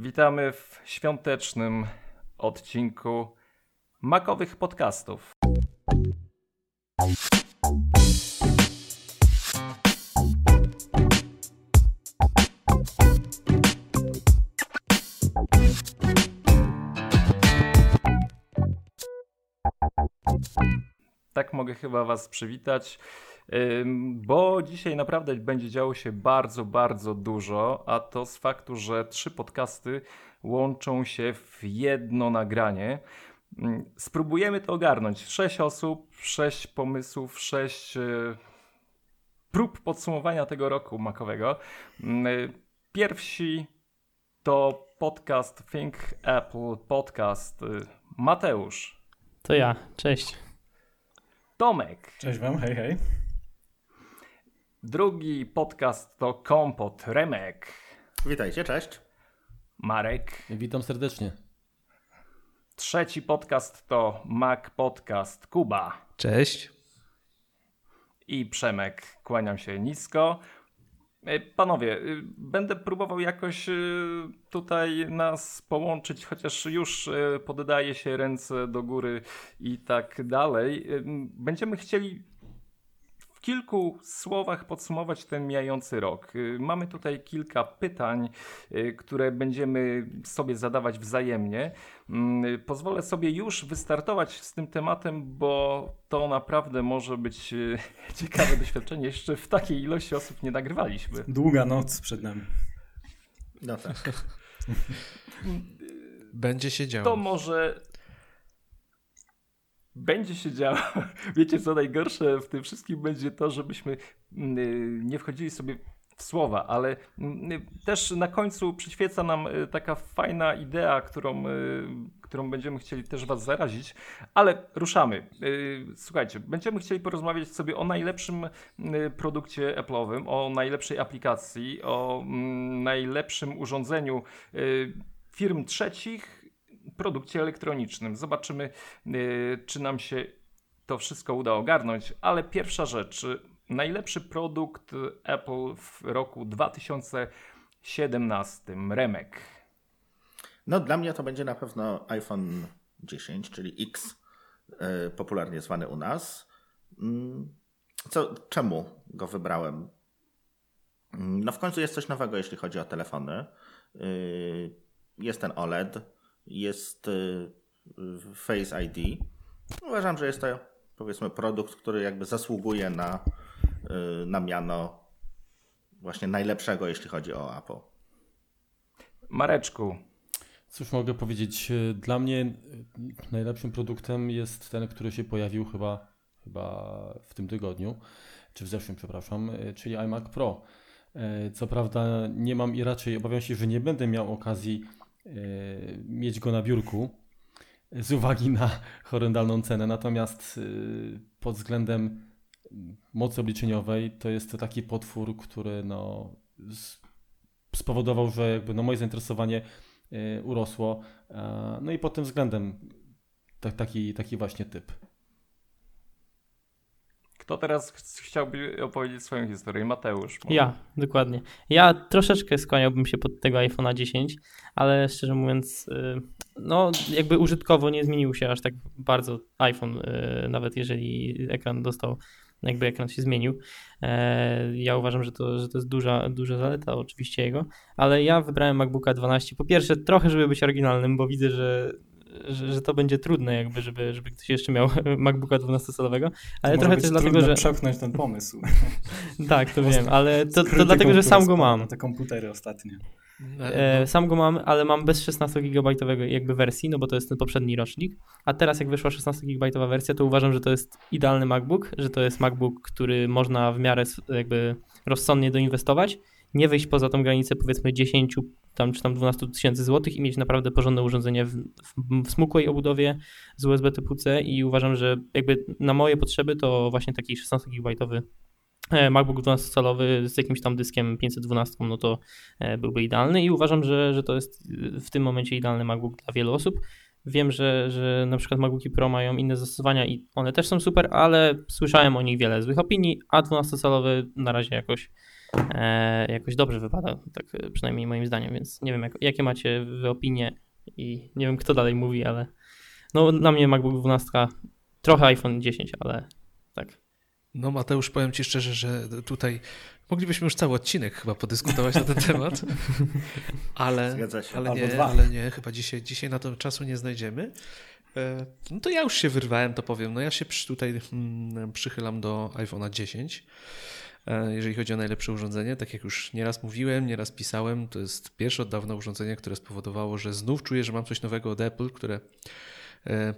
Witamy w świątecznym odcinku makowych podcastów. Tak mogę chyba Was przywitać, bo dzisiaj naprawdę będzie działo się bardzo, bardzo dużo, a to z faktu, że trzy podcasty łączą się w jedno nagranie. Spróbujemy to ogarnąć. Sześć osób, sześć pomysłów, sześć y, prób podsumowania tego roku makowego. Y, Pierwsi to podcast Think Apple Podcast. y, Mateusz, To ja, cześć. Tomek. Cześć wam, hej, hej. Drugi podcast to Kompot Remek. Witajcie, cześć. Marek. Witam serdecznie. Trzeci podcast to Mac Podcast Kuba. Cześć. I Przemek. Kłaniam się nisko. E, Panowie, y, będę próbował jakoś y, tutaj nas połączyć, chociaż już y, poddaje się ręce do góry i tak dalej. Będziemy chcieli w kilku słowach podsumować ten mijający rok. Y, Mamy tutaj kilka pytań, y, które będziemy sobie zadawać wzajemnie. Mm, Pozwolę sobie już wystartować z tym tematem, bo to naprawdę może być y, ciekawe doświadczenie. Jeszcze w takiej ilości osób nie nagrywaliśmy. Długa noc przed nami. No tak. Będzie się działo. To może będzie się działo. Wiecie, co najgorsze w tym wszystkim będzie to, żebyśmy mm, y, nie wchodzili sobie w słowa, ale mm, y, też na końcu przyświeca nam y, taka fajna idea, którą, którą będziemy chcieli też Was zarazić, ale ruszamy. Słuchajcie, będziemy chcieli porozmawiać sobie o najlepszym produkcie Apple'owym, o najlepszej aplikacji, o mm, najlepszym urządzeniu firm trzecich, produkcie elektronicznym. Zobaczymy, y, czy nam się to wszystko uda ogarnąć, ale pierwsza rzecz. y, Najlepszy produkt Apple w roku 2017. Remek. No dla mnie to będzie na pewno iPhone 10, czyli X, e, popularnie zwany u nas. Mm, Co, czemu go wybrałem? Mm, No w końcu jest coś nowego, jeśli chodzi o telefony. Y, Jest ten OLED, jest y, Face ID. Uważam, że jest to powiedzmy produkt, który jakby zasługuje na, y, na miano właśnie najlepszego, jeśli chodzi o Apple. Mareczku. Cóż mogę powiedzieć? Dla mnie e, najlepszym produktem jest ten, który się pojawił chyba, chyba w tym tygodniu, czy w zeszłym, przepraszam, czyli iMac Pro. Co prawda nie mam i raczej obawiam się, że nie będę miał okazji mieć go na biurku z uwagi na horrendalną cenę, natomiast e, pod względem mocy obliczeniowej to jest to taki potwór, który no, spowodował, że jakby no, moje zainteresowanie e, urosło. No i pod tym względem ta- taki, taki właśnie typ. Kto teraz ch- chciałby opowiedzieć swoją historię? Mateusz. może? Ja, dokładnie. Ja troszeczkę skłaniałbym się pod tego iPhone'a 10, ale szczerze mówiąc, y, no jakby użytkowo nie zmienił się aż tak bardzo iPhone, y, nawet jeżeli ekran dostał, jakby ekran się zmienił. E, Ja uważam, że to, że to jest duża, duża zaleta oczywiście jego, ale ja wybrałem MacBooka 12. Po pierwsze trochę, żeby być oryginalnym, bo widzę, że że, że to będzie trudne jakby, żeby, żeby ktoś jeszcze miał MacBooka 12-calowego, ale Może trochę też dlatego, że... przepchnąć ten pomysł. Tak, to wiem, ale to, to dlatego, że sam go mam. Te komputery ostatnie. No, E, sam go mam, ale mam bez 16 GB jakby wersji, no bo to jest ten poprzedni rocznik. A teraz jak wyszła 16 GB wersja, to uważam, że to jest idealny MacBook, że to jest MacBook, który można w miarę jakby rozsądnie doinwestować, nie wyjść poza tą granicę powiedzmy 10 tam, czy tam 12 tysięcy złotych i mieć naprawdę porządne urządzenie w, w, w smukłej obudowie z USB typu C i uważam, że jakby na moje potrzeby to właśnie taki 16 GB e, MacBook 12-calowy z jakimś tam dyskiem 512, no to e, byłby idealny i uważam, że, że to jest w tym momencie idealny MacBook dla wielu osób. Wiem, że, że na przykład MacBooki Pro mają inne zastosowania i one też są super, ale słyszałem o nich wiele złych opinii, a 12-calowy na razie jakoś jakoś dobrze wypada, tak e, przynajmniej moim zdaniem, więc nie wiem, jak, jakie macie wy opinie i nie wiem, kto dalej mówi, ale no dla mnie MacBook 12, trochę iPhone 10, ale tak. No Mateusz, powiem Ci szczerze, że tutaj moglibyśmy już cały odcinek chyba podyskutować na ten temat, ale, ale, nie, ale nie, chyba dzisiaj, dzisiaj na to czasu nie znajdziemy. E, No to ja już się wyrwałem, to powiem. No ja się przy, tutaj mm, przychylam do iPhone'a 10. e, Jeżeli chodzi o najlepsze urządzenie, tak jak już nieraz mówiłem, nieraz pisałem, to jest pierwsze od dawna urządzenie, które spowodowało, że znów czuję, że mam coś nowego od Apple, które e,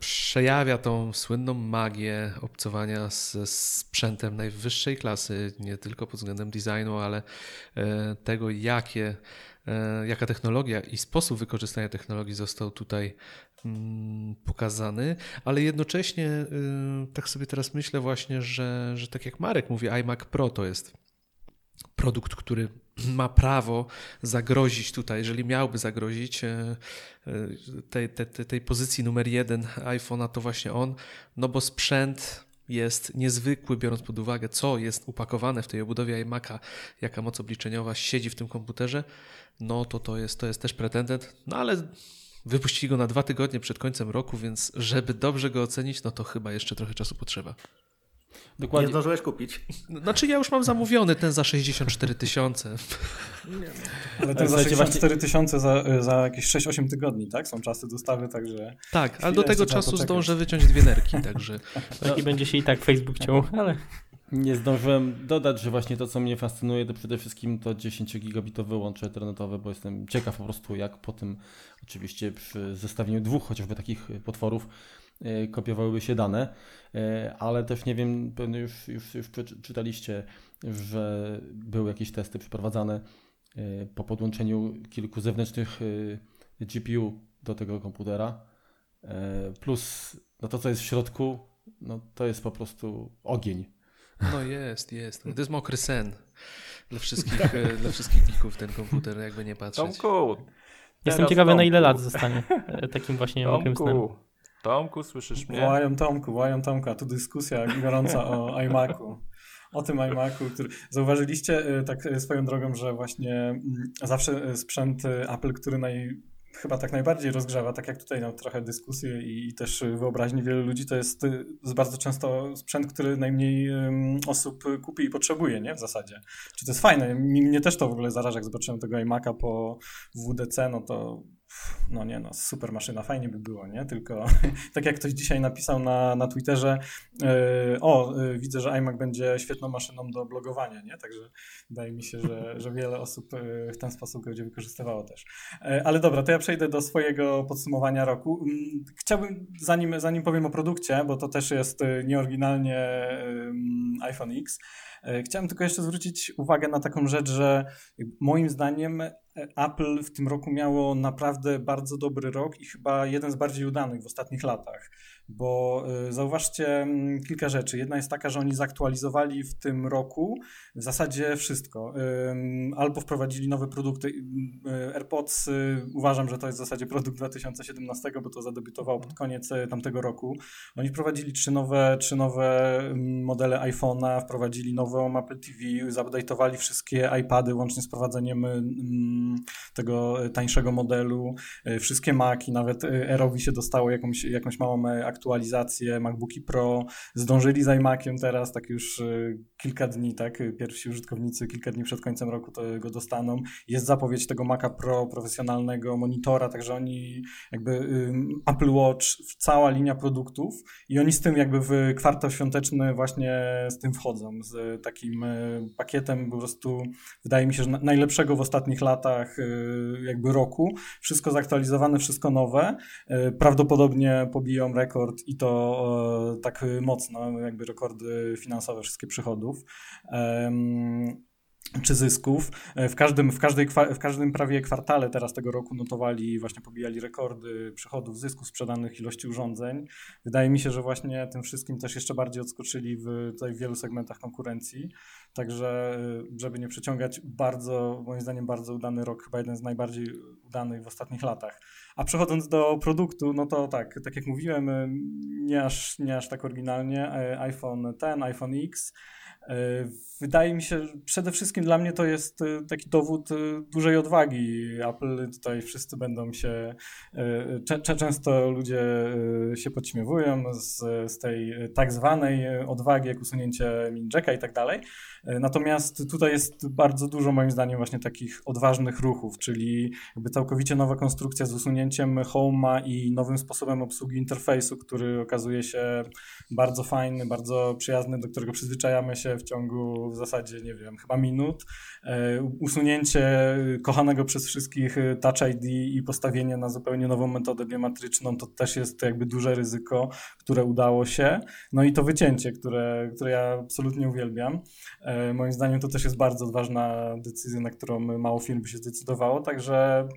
przejawia tą słynną magię obcowania ze sprzętem najwyższej klasy, nie tylko pod względem designu, ale e, tego, jakie, jaka technologia i sposób wykorzystania technologii został tutaj pokazany, ale jednocześnie y, tak sobie teraz myślę właśnie, że, że tak jak Marek mówi, iMac Pro to jest produkt, który ma prawo zagrozić tutaj, jeżeli miałby zagrozić e, tej, tej, tej- tej pozycji numer jeden iPhone'a, to właśnie on, no bo sprzęt jest niezwykły, biorąc pod uwagę, co jest upakowane w tej obudowie iMac'a, jaka moc obliczeniowa siedzi w tym komputerze, no to to jest, to jest też pretendent, no ale wypuścili go na dwa tygodnie przed końcem roku, więc żeby dobrze go ocenić, no to chyba jeszcze trochę czasu potrzeba. Nie Dokładnie. zdążyłeś kupić. No, Znaczy ja już mam zamówiony ten za 64 tysiące. Ale ten za Słuchajcie, 64 tysiące za, za jakieś 6-8 tygodni, tak? Są czasy dostawy, także Tak, ale do tego czasu poczekać. zdążę wyciąć dwie nerki, także Taki będzie się i tak Facebook ciął, ale Nie zdążyłem dodać, że właśnie to, co mnie fascynuje, to przede wszystkim to 10-gigabitowe łącze internetowe, bo jestem ciekaw po prostu, jak po tym, oczywiście przy zestawieniu dwóch chociażby takich potworów, e, kopiowałyby się dane, E, ale też nie wiem, pewnie już, już, już czytaliście, że były jakieś testy przeprowadzane e, po podłączeniu kilku zewnętrznych GPU do tego komputera, plus no to, co jest w środku, no to jest po prostu ogień. No jest, jest. To jest mokry sen dla wszystkich, e, dla wszystkich geeków ten komputer, jakby nie patrzeć. Tomku! jestem ciekawy, na ile Tomku. lat zostanie e, takim właśnie mokrym snem. Tomku, Tomku, słyszysz mnie? wołają Tomku, wołają Tomka. a Tu dyskusja gorąca o iMacu. O tym iMacu, który... Zauważyliście y, tak swoją drogą, że właśnie mm, zawsze sprzęt Apple, który naj... chyba tak najbardziej rozgrzewa, tak jak tutaj no, trochę dyskusji i, też wyobraźni wielu ludzi, to jest, y, bardzo często sprzęt, który najmniej osób kupi i potrzebuje, nie? W zasadzie. Czy to jest fajne? Mnie też to w ogóle zaraża, jak zobaczyłem tego iMaca po WDC, no to no nie no, super maszyna, fajnie by było, nie? Tylko tak jak ktoś dzisiaj napisał na, na Twitterze, yy, o, yy, widzę, że iMac będzie świetną maszyną do blogowania, nie? Także wydaje mi się, że, że wiele osób yy, w ten sposób będzie wykorzystywało też. Ale dobra, to ja przejdę do swojego podsumowania roku. Yy, Chciałbym, zanim, zanim powiem o produkcie, bo to też jest nieoryginalnie yy, iPhone X, chciałem tylko jeszcze zwrócić uwagę na taką rzecz, że moim zdaniem Apple w tym roku miało naprawdę bardzo dobry rok i chyba jeden z bardziej udanych w ostatnich latach. Bo y, zauważcie mm, kilka rzeczy. Jedna jest taka, że oni zaktualizowali w tym roku w zasadzie wszystko. Albo wprowadzili nowe produkty. Y, AirPods y, uważam, że to jest w zasadzie produkt 2017, bo to zadebiutowało pod koniec y, tamtego roku. Oni wprowadzili trzy nowe, trzy nowe modele iPhone'a, wprowadzili nową Apple TV, zupdate'owali wszystkie iPady łącznie z prowadzeniem tego tańszego modelu. Wszystkie Maci, nawet Airowi się dostało jakąś, jakąś małą e, aktualizację, MacBooki Pro. Zdążyli z iMaciem teraz, tak już y, kilka dni, tak? Pierwsi użytkownicy kilka dni przed końcem roku to go dostaną. Jest zapowiedź tego Maca Pro profesjonalnego, monitora, także oni jakby Apple Watch, cała linia produktów i oni z tym jakby w kwartał świąteczny właśnie z tym wchodzą, z takim y, pakietem po prostu wydaje mi się, że na- najlepszego w ostatnich latach y, jakby roku. Wszystko zaktualizowane, wszystko nowe. Prawdopodobnie pobiją rekord i to e, tak mocno, jakby rekordy finansowe wszystkich przychodów. Czy zysków. E, W każdym, w, każdej, w każdym prawie kwartale teraz tego roku notowali, właśnie pobijali rekordy przychodów, zysków, sprzedanych ilości urządzeń. Wydaje mi się, że właśnie tym wszystkim też jeszcze bardziej odskoczyli w, tutaj w wielu segmentach konkurencji. Także, y, żeby nie przeciągać, bardzo, moim zdaniem, bardzo udany rok, chyba jeden z najbardziej udanych w ostatnich latach. A przechodząc do produktu, no to tak, tak jak mówiłem, nie aż, nie aż tak oryginalnie. iPhone X, iPhone X. Wydaje mi się, przede wszystkim dla mnie to jest taki dowód dużej odwagi. Apple tutaj wszyscy będą się, często ludzie się podśmiewują z, z tej tak zwanej odwagi, jak usunięcie Minjacka i tak dalej. Natomiast tutaj jest bardzo dużo moim zdaniem właśnie takich odważnych ruchów, czyli jakby całkowicie nowa konstrukcja z usunięciem Home'a i nowym sposobem obsługi interfejsu, który okazuje się bardzo fajny, bardzo przyjazny, do którego przyzwyczajamy się w ciągu w zasadzie, nie wiem, chyba minut. E, usunięcie kochanego przez wszystkich Touch ID i postawienie na zupełnie nową metodę biometryczną to też jest jakby duże ryzyko, które udało się. No i to wycięcie, które, które ja absolutnie uwielbiam. E, moim zdaniem to też jest bardzo ważna decyzja, na którą mało firm by się zdecydowało, także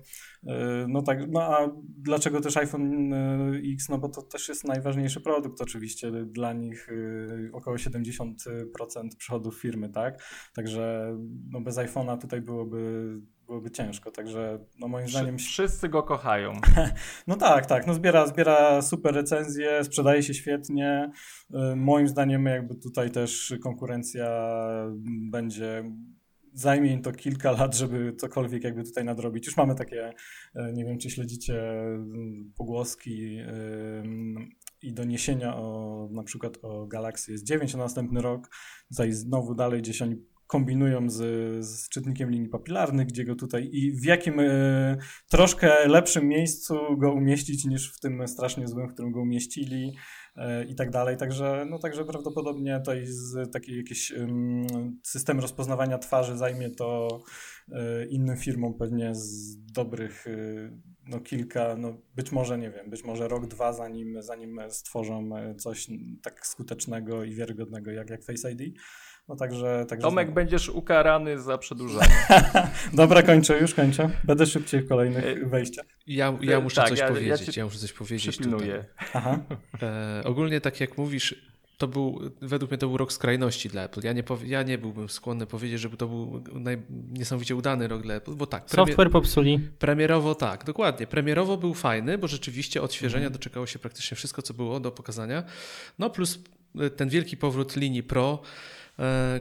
no tak, no a dlaczego też iPhone X? No bo to też jest najważniejszy produkt oczywiście, dla nich około 70% przychodów firmy, tak? Także no bez iPhone'a tutaj byłoby, byłoby ciężko, także no moim zdaniem... Wszyscy go kochają. no tak, tak, no zbiera, zbiera super recenzje, sprzedaje się świetnie. Moim zdaniem jakby tutaj też konkurencja będzie zajmie im to kilka lat, żeby cokolwiek jakby tutaj nadrobić. Już mamy takie, y, nie wiem, czy śledzicie y, pogłoski i doniesienia o na przykład o Galaxy S9 na następny rok. Tutaj znowu dalej gdzieś oni kombinują z, z czytnikiem linii papilarnych, gdzie go tutaj i w jakim y, troszkę lepszym miejscu go umieścić niż w tym strasznie złym, w którym go umieścili i tak dalej. Także, no, także prawdopodobnie z taki jakiś system rozpoznawania twarzy zajmie to y, innym firmom pewnie z dobrych y, no kilka, no być może nie wiem, być może rok, dwa zanim, zanim stworzą coś tak skutecznego i wiarygodnego jak, jak Face ID. No także, także Tomek, znowu. będziesz ukarany za przedłużanie. Dobra, kończę, już kończę. Będę szybciej w kolejnych e, wejściach. Ja, ja muszę tak, coś ja, powiedzieć. Ja, ja, muszę coś powiedzieć. Przypilnuję. Aha. E, ogólnie tak jak mówisz, to był, według mnie to był rok skrajności dla Apple. Ja nie, powie, ja nie byłbym skłonny powiedzieć, żeby to był naj, niesamowicie udany rok dla Apple, bo tak. Premier, Software popsuli. Premierowo tak, dokładnie. Premierowo był fajny, bo rzeczywiście odświeżenia mhm. doczekało się praktycznie wszystko, co było do pokazania. No plus ten wielki powrót linii Pro,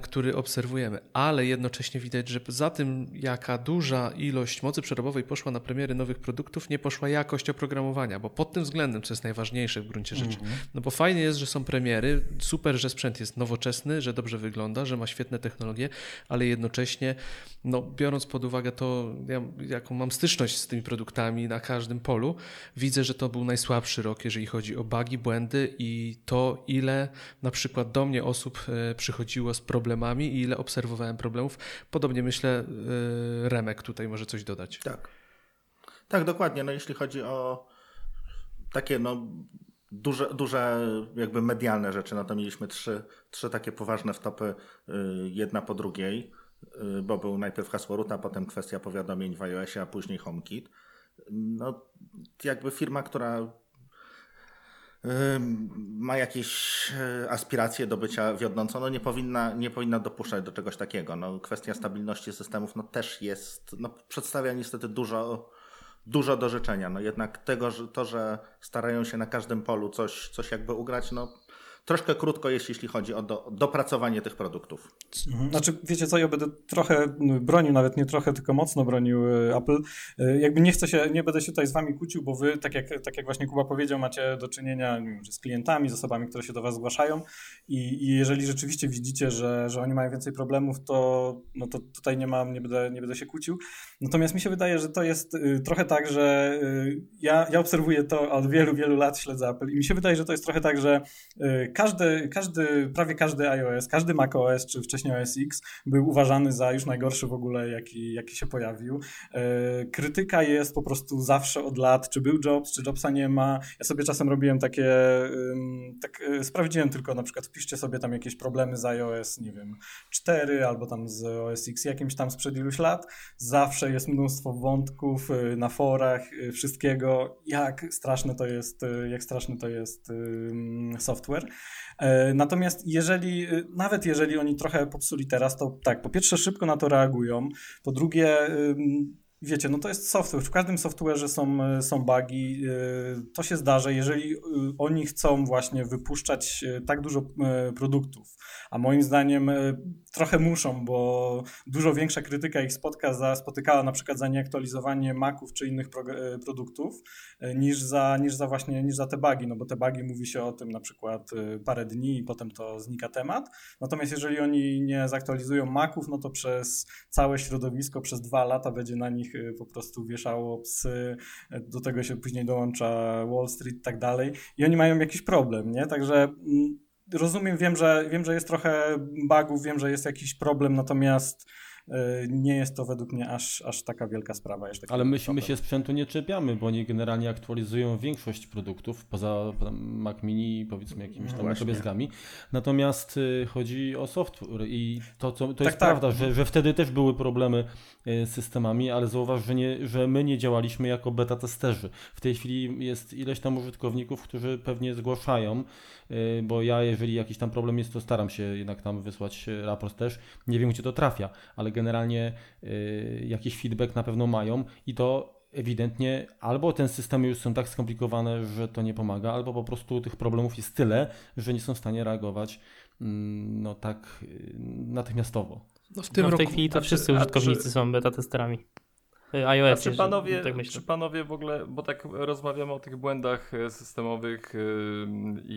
który obserwujemy, ale jednocześnie widać, że za tym, jaka duża ilość mocy przerobowej poszła na premiery nowych produktów, nie poszła jakość oprogramowania, bo pod tym względem, co jest najważniejsze w gruncie rzeczy, mm -hmm. no bo fajnie jest, że są premiery, super, że sprzęt jest nowoczesny, że dobrze wygląda, że ma świetne technologie, ale jednocześnie, no, biorąc pod uwagę to, ja, jaką mam styczność z tymi produktami na każdym polu, widzę, że to był najsłabszy rok, jeżeli chodzi o bugi, błędy i to, ile na przykład do mnie osób e, z problemami i ile obserwowałem problemów. Podobnie myślę, y, Remek tutaj może coś dodać. Tak. Tak, dokładnie. No jeśli chodzi o takie no, duże, duże jakby medialne rzeczy, no to mieliśmy trzy, trzy takie poważne wtopy, y, jedna po drugiej, y, bo był najpierw hasło root, a potem kwestia powiadomień w iOSie, a później HomeKit. No, jakby firma, która ma jakieś e, aspiracje do bycia wiodącą, no nie powinna, nie powinna dopuszczać do czegoś takiego. No, kwestia stabilności systemów no, też jest, no, przedstawia niestety dużo, dużo do życzenia. No, jednak tego, że, to, że starają się na każdym polu coś, coś jakby ugrać, no troszkę krótko jest, jeśli chodzi o do, dopracowanie tych produktów. Mhm. Znaczy, wiecie co, ja będę trochę bronił, nawet nie trochę, tylko mocno bronił e, Apple. E, jakby nie chcę się, nie będę się tutaj z wami kłócił, bo wy, tak jak, tak jak właśnie Kuba powiedział, macie do czynienia wiem, z klientami, z osobami, które się do was zgłaszają i, i jeżeli rzeczywiście widzicie, że, że oni mają więcej problemów, to, no to tutaj nie mam, nie będę, nie będę się kłócił. Natomiast mi się wydaje, że to jest y, trochę tak, że y, ja, ja obserwuję to od wielu, wielu lat, śledzę Apple i mi się wydaje, że to jest trochę tak, że y, każdy, każdy, prawie każdy iOS, każdy macOS czy wcześniej OS X był uważany za już najgorszy w ogóle, jaki, jaki się pojawił. E, krytyka jest po prostu zawsze od lat, czy był Jobs, czy Jobsa nie ma. Ja sobie czasem robiłem takie, tak e, sprawdziłem tylko na przykład wpiszcie sobie tam jakieś problemy z iOS, nie wiem, 4 albo tam z OS X jakimś tam sprzed iluś lat. Zawsze jest mnóstwo wątków e, na forach, wszystkiego, jak straszne to jest, jak straszny to jest software. E, natomiast jeżeli, e, nawet jeżeli oni trochę popsuli teraz, to tak, po pierwsze szybko na to reagują, po drugie wiecie, no to jest software. W każdym software'ze są, e, są bugi. E, to się zdarza, jeżeli e, oni chcą właśnie wypuszczać tak dużo produktów. A moim zdaniem trochę muszą, bo dużo większa krytyka ich spotka za, spotykała na przykład za nieaktualizowanie Maców czy innych pro, produktów niż za, niż za właśnie niż za te bugi, no bo te bugi mówi się o tym na przykład parę dni i potem to znika temat. Natomiast jeżeli oni nie zaktualizują Maców, no to przez całe środowisko przez dwa lata będzie na nich Y, po prostu wieszało psy, do tego się później dołącza Wall Street i tak dalej i oni mają jakiś problem, nie? Także mm, rozumiem, wiem, że, wiem, że jest trochę bugów, wiem, że jest jakiś problem, natomiast nie jest to według mnie aż, aż taka wielka sprawa. Jeszcze Ale my, my się sprzętu nie czepiamy, bo oni generalnie aktualizują większość produktów, poza Mac Mini powiedzmy jakimiś tam drobiazgami. Natomiast y, chodzi o software i to, co, to tak, jest tak. prawda, że, że wtedy też były problemy y, z systemami, ale zauważ, że, nie, że my nie działaliśmy jako beta testerzy. W tej chwili jest ileś tam użytkowników, którzy pewnie zgłaszają, bo ja jeżeli jakiś tam problem jest, to staram się jednak tam wysłać raport też. Nie wiem, gdzie to trafia, ale generalnie y, jakiś feedback na pewno mają i to ewidentnie albo ten systemy już są tak skomplikowane, że to nie pomaga, albo po prostu tych problemów jest tyle, że nie są w stanie reagować mm, no tak y, natychmiastowo. No w tym no w tej roku, chwili to wszyscy użytkownicy czy... są beta testerami. Y, iOS. A czy panowie, tak czy panowie w ogóle, bo tak rozmawiamy o tych błędach systemowych i,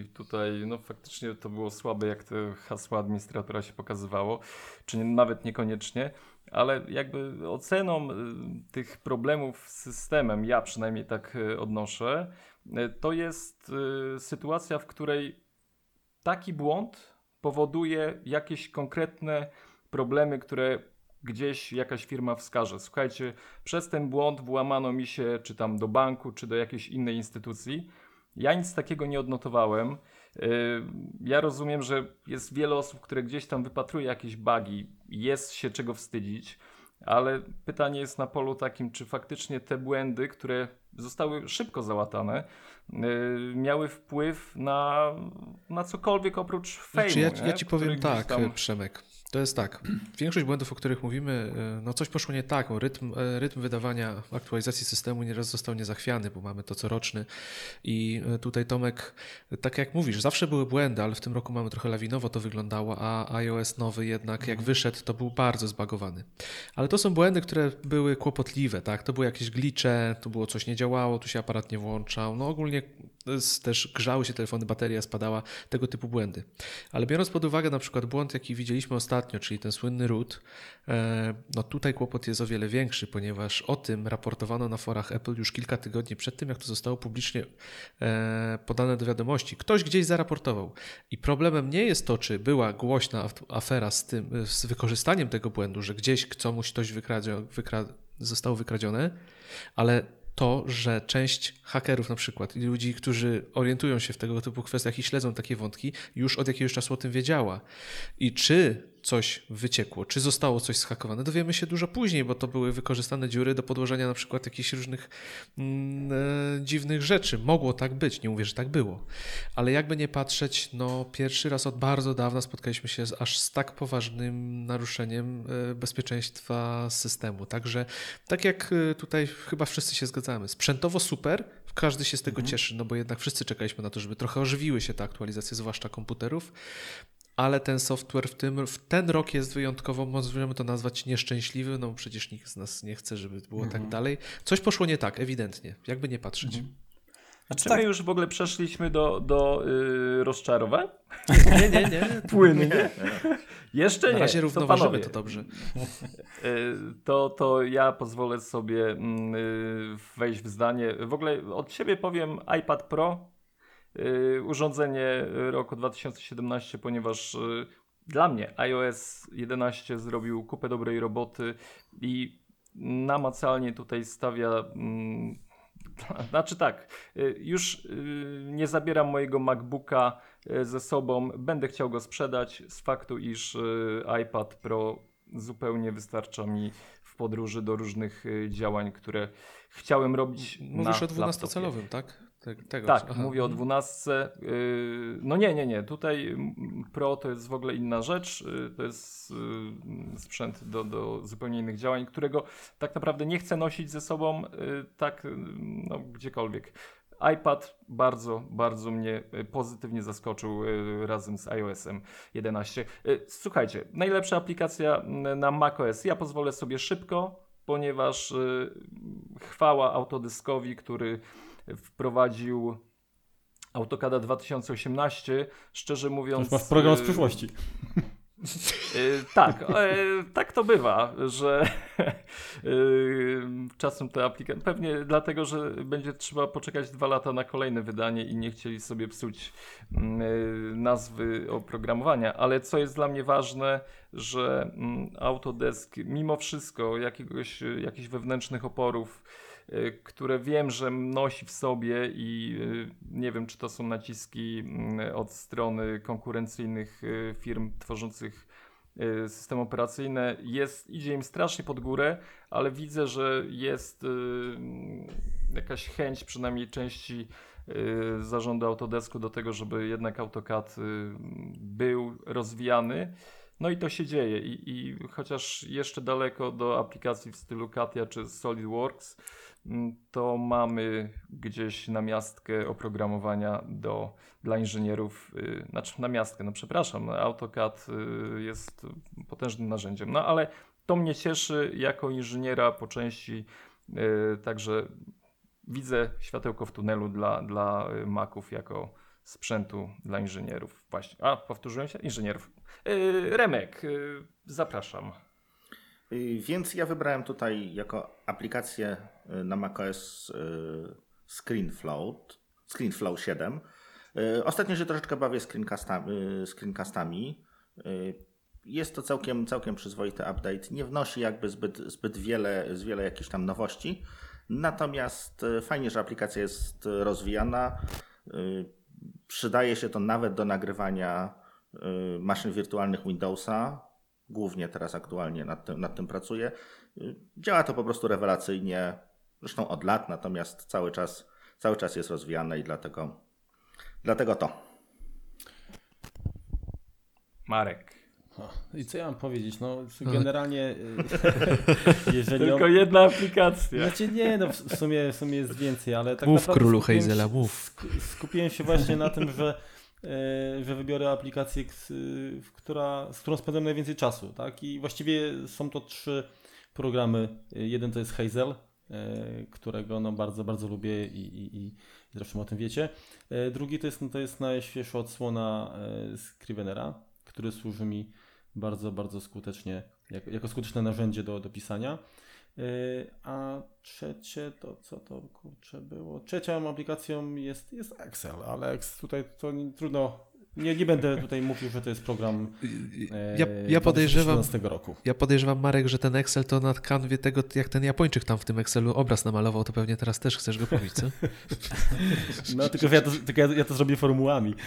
i, tutaj no faktycznie to było słabe, jak te hasła administratora się pokazywało czy nawet niekoniecznie, ale jakby oceną y, tych problemów z systemem, ja przynajmniej tak y, odnoszę, y, to jest sytuacja, w której taki błąd powoduje jakieś konkretne problemy, które gdzieś jakaś firma wskaże. Słuchajcie, przez ten błąd włamano mi się, czy tam do banku, czy do jakiejś innej instytucji. Ja nic takiego nie odnotowałem. Yy, ja rozumiem, że jest wiele osób, które gdzieś tam wypatruje jakieś bugi, jest się czego wstydzić, ale pytanie jest na polu takim, czy faktycznie te błędy, które zostały szybko załatane, yy, miały wpływ na, na cokolwiek oprócz fejmu. Znaczy ja, ja ci powiem tak, tam... Przemek. To jest tak. Większość błędów, o których mówimy, e, no coś poszło nie tak. Rytm, e, rytm wydawania aktualizacji systemu nieraz został niezachwiany, bo mamy to coroczny. I e, tutaj Tomek, tak jak mówisz, zawsze były błędy, ale w tym roku mamy trochę lawinowo to wyglądało, a iOS nowy jednak jak mhm. wyszedł, to był bardzo zbagowany. Ale to są błędy, które były kłopotliwe, tak? To były jakieś glicze, tu było coś nie działało, tu się aparat nie włączał. No ogólnie też grzały się telefony, bateria spadała, tego typu błędy. Ale biorąc pod uwagę na przykład błąd, jaki widzieliśmy ostatnio, czyli ten słynny root, e, no tutaj kłopot jest o wiele większy, ponieważ o tym raportowano na forach Apple już kilka tygodni przed tym, jak to zostało publicznie e, podane do wiadomości. Ktoś gdzieś zaraportował. I problemem nie jest to, czy była głośna afera z, tym, z wykorzystaniem tego błędu, że gdzieś komuś coś wykradzio, wykra, zostało wykradzione, ale to, że część hakerów na przykład i ludzi, którzy orientują się w tego typu kwestiach i śledzą takie wątki, już od jakiegoś czasu o tym wiedziała. I czy coś wyciekło, czy zostało coś schakowane, dowiemy się dużo później, bo to były wykorzystane dziury do podłożenia na przykład jakichś różnych mm, e, dziwnych rzeczy. Mogło tak być, nie mówię, że tak było. Ale jakby nie patrzeć, no pierwszy raz od bardzo dawna spotkaliśmy się z, aż z tak poważnym naruszeniem e, bezpieczeństwa systemu. Także tak jak e, tutaj chyba wszyscy się zgadzamy, sprzętowo super, każdy się z tego mhm. cieszy, no bo jednak wszyscy czekaliśmy na to, żeby trochę ożywiły się te aktualizacje, zwłaszcza komputerów ale ten software w, tym, w ten rok jest wyjątkowo, możemy to nazwać nieszczęśliwy, no bo przecież nikt z nas nie chce, żeby było tak mhm. tak dalej. Coś poszło nie tak, ewidentnie, jakby nie patrzeć. Mhm. A czy tak. my już w ogóle przeszliśmy do, do yy, rozczarowań? Nie, nie, nie. Płynnie. Jeszcze nie. Na razie równoważymy to, to dobrze. Y, to, to ja pozwolę sobie mm, y, wejść w zdanie. W ogóle od siebie powiem iPad Pro urządzenie roku 2017, ponieważ y, dla mnie iOS 11 zrobił kupę dobrej roboty i namacalnie tutaj stawia. Mm, znaczy tak, y, już nie zabieram mojego MacBooka ze sobą, będę chciał go sprzedać z faktu, iż iPad Pro zupełnie wystarcza mi w podróży do różnych działań, które chciałem robić. Mówisz o 12-calowym, tak? Te- Tego, Tak, aha. mówię o 12. Yy, No nie, nie, nie. Tutaj Pro to jest w ogóle inna rzecz. Yy, To jest yy, sprzęt do, do zupełnie innych działań, którego tak naprawdę nie chcę nosić ze sobą tak no, gdziekolwiek. iPad bardzo, bardzo mnie pozytywnie zaskoczył razem z iOS-em 11. Yy, Słuchajcie, najlepsza aplikacja mm, na macOS. Ja pozwolę sobie szybko, ponieważ chwała Autodeskowi, który wprowadził AutoCAD 2018. Szczerze mówiąc. Już masz program z y, przyszłości. y, tak, y, tak to bywa, że czasem te aplikacje. Pewnie dlatego, że będzie trzeba poczekać dwa lata na kolejne wydanie i nie chcieli sobie psuć mm, nazwy oprogramowania. Ale co jest dla mnie ważne, że mm, Autodesk, mimo wszystko, jakiegoś, jakichś wewnętrznych oporów, które wiem, że nosi w sobie i y, nie wiem, czy to są naciski mm, od strony konkurencyjnych y, firm tworzących y, systemy operacyjne, jest, idzie im strasznie pod górę, ale widzę, że jest y, jakaś chęć przynajmniej części y, zarządu Autodesku do tego, żeby jednak AutoCAD y, był rozwijany. No i to się dzieje I, i chociaż jeszcze daleko do aplikacji w stylu Katia czy SolidWorks, mm, to mamy gdzieś namiastkę oprogramowania do, dla inżynierów, y, znaczy namiastkę, no przepraszam, no AutoCAD y, jest potężnym narzędziem, no ale to mnie cieszy jako inżyniera po części, y, także widzę światełko w tunelu dla, dla y, Maców jako sprzętu dla inżynierów. Właśnie. A, powtórzyłem się? Inżynierów. Yy, Remek, yy, zapraszam. Y, Więc ja wybrałem tutaj jako aplikację y, na macOS y, ScreenFlow, ScreenFlow 7. Y, Ostatnio się troszeczkę bawię screencastami. y, screencastami. Y, Jest to całkiem, całkiem przyzwoity update. Nie wnosi jakby zbyt, zbyt wiele, z wiele jakichś tam nowości. Natomiast y, fajnie, że aplikacja jest y, rozwijana. Y, Przydaje się to nawet do nagrywania y, maszyn wirtualnych Windowsa. Głównie teraz aktualnie nad tym, nad tym pracuję. Y, Działa to po prostu rewelacyjnie, zresztą od lat, natomiast cały czas, cały czas jest rozwijane i dlatego, dlatego to. Marek. I co ja mam powiedzieć? No, generalnie, y, jeżeli. Tylko on- jedna aplikacja. Znaczy nie, no w sumie, w sumie jest więcej, ale tak Mów, naprawdę królu skupiłem się- Hazela, mów. sk- Skupiłem się właśnie na tym, że, że wybiorę aplikację, w która, z którą spędzam najwięcej czasu, tak? I właściwie są to trzy programy. Jeden to jest Hazel, e, którego no bardzo, bardzo lubię i, i, i zresztą o tym wiecie. E, Drugi to jest, no to jest najświeższa odsłona e, Scrivenera, który służy mi bardzo, bardzo skutecznie, jako, jako skuteczne narzędzie do, do pisania. Yy, A trzecie to co to kurczę było? Trzecią aplikacją jest, jest Excel, ale tutaj to nie, trudno. Nie, nie będę tutaj mówił, że to jest program e, Ja, ja podejrzewam, 2017 roku. ja podejrzewam, Marek, że ten Excel to na kanwie tego, jak ten Japończyk tam w tym Excelu obraz namalował, to pewnie teraz też chcesz go pobić, co? No tylko, ja to, tylko ja, ja to zrobię formułami.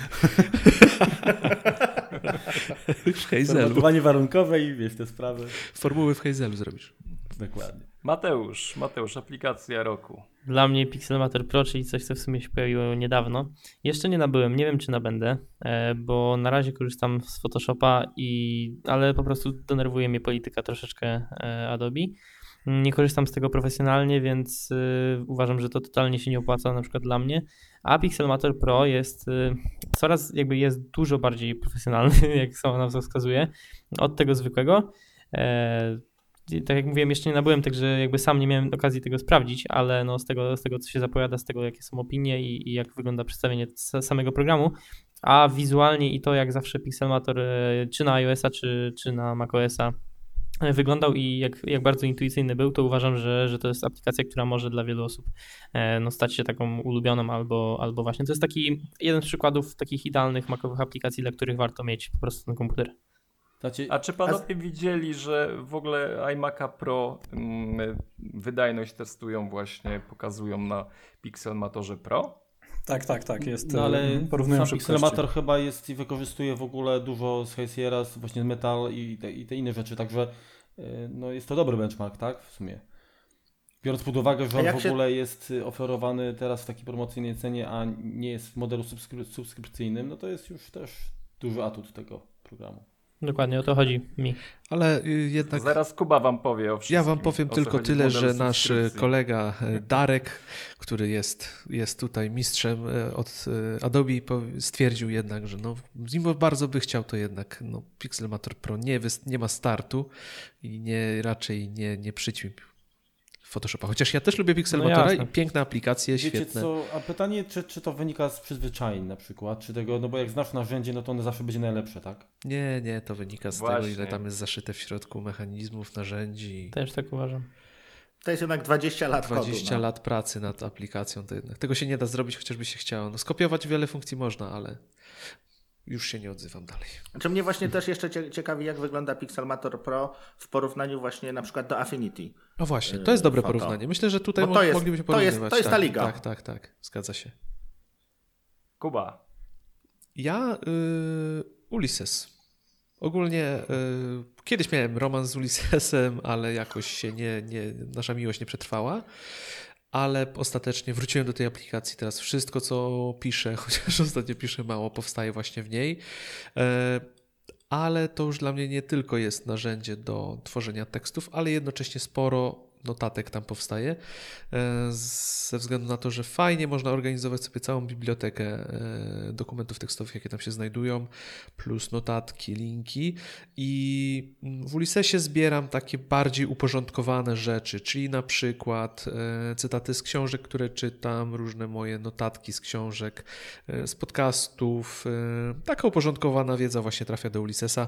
W Hazelu. Formułowanie warunkowe i wiesz te sprawy. Formuły w Hazelu zrobisz. Dokładnie. Mateusz, Mateusz, aplikacja roku. Dla mnie Pixelmator Pro, czyli coś, co w sumie się pojawiło niedawno. Jeszcze nie nabyłem, nie wiem czy nabędę, e, bo na razie korzystam z Photoshopa, i, ale po prostu denerwuje mnie polityka troszeczkę e, Adobe. Nie korzystam z tego profesjonalnie, więc e, uważam, że to totalnie się nie opłaca na przykład dla mnie. A Pixelmator Pro jest coraz jakby jest dużo bardziej profesjonalny, jak sama nazwa wskazuje, od tego zwykłego. Tak jak mówiłem, jeszcze nie nabyłem, także jakby sam nie miałem okazji tego sprawdzić, ale no z tego, z tego co się zapowiada, z tego jakie są opinie i, i jak wygląda przedstawienie samego programu, a wizualnie i to jak zawsze Pixelmator e, czy na iOS-a, czy, czy na macOS-a e, wyglądał i jak, jak bardzo intuicyjny był, to uważam, że, że to jest aplikacja, która może dla wielu osób e, no, stać się taką ulubioną albo, albo właśnie. To jest taki jeden z przykładów takich idealnych macowych aplikacji, dla których warto mieć po prostu ten komputer. Znaczy, A czy panowie widzieli, że w ogóle iMac'a Pro mm, wydajność testują właśnie, pokazują na Pixelmatorze Pro? Tak, tak, tak, jest. no ale e, porównują sam. Pixelmator chyba jest i wykorzystuje w ogóle dużo z z właśnie Metal i te, i te inne rzeczy, także e, no jest to dobry benchmark, tak? W sumie. Biorąc pod uwagę, że A on w się- ogóle jest y, oferowany teraz w takiej promocyjnej cenie, a nie jest w modelu subskry- subskrypcyjnym, no to jest już też duży atut tego programu. Dokładnie o to chodzi mi. Ale y, jednak Zaraz Kuba wam powie o wszystkim. Ja wam powiem tylko tyle, że nasz subskrypcji. kolega e, Darek, który jest, jest tutaj mistrzem od Adobe, stwierdził jednak, że no, mimo bardzo by chciał, to jednak no, Pixelmator Pro nie, nie ma startu i nie, raczej nie, nie przyćmi Photoshopa. Chociaż ja też lubię Pixelmatora No i piękne aplikacje, Wiecie świetne. co, a pytanie, czy, czy to wynika z przyzwyczajeń na przykład, czy tego, no bo jak znasz narzędzie, no to ono zawsze będzie najlepsze, tak? Nie, nie, to wynika z tego, Właśnie. ile tam jest zaszyte w środku mechanizmów, narzędzi. Też tak uważam. To jest jednak 20 lat 20 kodu, no. lat pracy nad aplikacją, to jednak tego się nie da zrobić, chociażby się chciało. No, skopiować wiele funkcji można, ale już się nie odzywam dalej. Znaczy mnie właśnie też jeszcze cie- ciekawi, jak wygląda Pixelmator Pro w porównaniu właśnie na przykład do Affinity. No właśnie, to jest dobre foto. porównanie. Myślę, że tutaj to jest- moglibyśmy to jest- porównywać. to jest ta tak, liga. Tak, tak, tak, zgadza się. Kuba. Ja y, Ulysses. Ogólnie y, kiedyś miałem romans z Ulyssesem, ale jakoś się nie, nie, nasza miłość nie przetrwała. Ale ostatecznie wróciłem do tej aplikacji. Teraz wszystko, co piszę, chociaż ostatnio piszę mało, powstaje właśnie w niej. E, ale to już dla mnie nie tylko jest narzędzie do tworzenia tekstów, ale jednocześnie sporo notatek tam powstaje. e, Ze względu na to, że fajnie można organizować sobie całą bibliotekę e, dokumentów tekstowych, jakie tam się znajdują, plus notatki, linki. I w Ulyssesie zbieram takie bardziej uporządkowane rzeczy, czyli na przykład e, cytaty z książek, które czytam, różne moje notatki z książek, z podcastów. Taka uporządkowana wiedza właśnie trafia do Ulyssesa.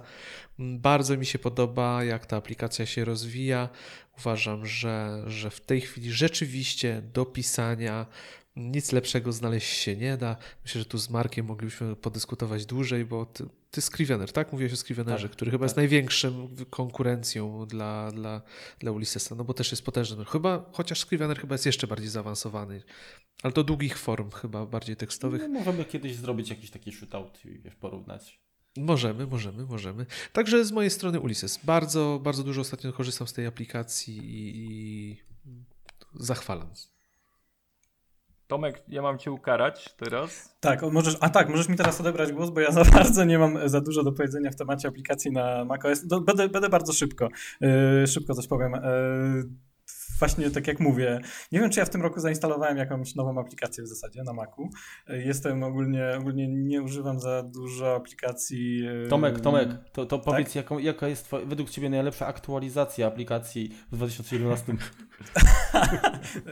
Mm, Bardzo mi się podoba, jak ta aplikacja się rozwija. Uważam, że, że w tej chwili rzeczywiście do pisania nic lepszego znaleźć się nie da. Myślę, że tu z Markiem moglibyśmy podyskutować dłużej, bo ty, ty Scrivener, tak? Mówiłeś o Scrivenerze, Tak, który chyba jest tak. największym konkurencją dla, dla, dla Ulyssesa, no bo też jest potężny. Chyba, chociaż Scrivener chyba jest jeszcze bardziej zaawansowany, ale to długich form chyba, bardziej tekstowych. No, możemy kiedyś zrobić jakiś taki shootout i wiesz, porównać. Możemy, możemy, możemy. Także z mojej strony Ulysses. Bardzo, bardzo dużo ostatnio korzystam z tej aplikacji i, i zachwalam. Tomek, ja mam cię ukarać teraz. Tak, możesz, a tak, możesz mi teraz odebrać głos, bo ja za bardzo nie mam za dużo do powiedzenia w temacie aplikacji na macOS. Do, będę, będę bardzo szybko, yy, szybko coś powiem. Yy, właśnie tak jak mówię, nie wiem, czy ja w tym roku zainstalowałem jakąś nową aplikację w zasadzie na Macu. Jestem ogólnie, ogólnie nie używam za dużo aplikacji. yy, Tomek, Tomek, to, to Tak? powiedz, jaką, jaka jest twoja, według Ciebie najlepsza aktualizacja aplikacji w 2011?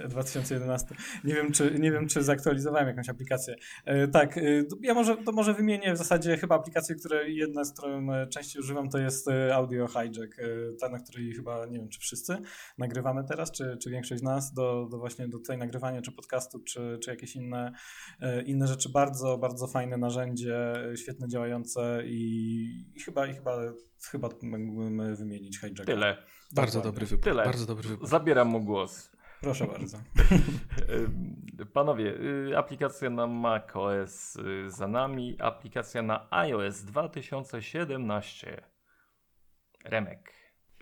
2011. Nie wiem, czy, nie wiem, czy zaktualizowałem jakąś aplikację. E, tak, e, ja może, to może wymienię w zasadzie chyba aplikację, które jedna, z którą e, częściej używam, to jest e, Audio Hijack. E, ta, na której chyba, nie wiem, czy wszyscy nagrywamy teraz, czy, czy większość z nas do, do właśnie do tutaj nagrywania, czy podcastu, czy, czy jakieś inne, e, inne rzeczy. Bardzo, bardzo fajne narzędzie, e, świetnie działające i, i chyba, i chyba, chyba mógłbym wymienić Hijacka. Tyle. Bardzo dobry wybór. Tyle. Bardzo dobry wybór. Zabieram mu głos. Proszę bardzo. Panowie, y, aplikacja na macOS y, za nami, aplikacja na iOS 2017. Remek.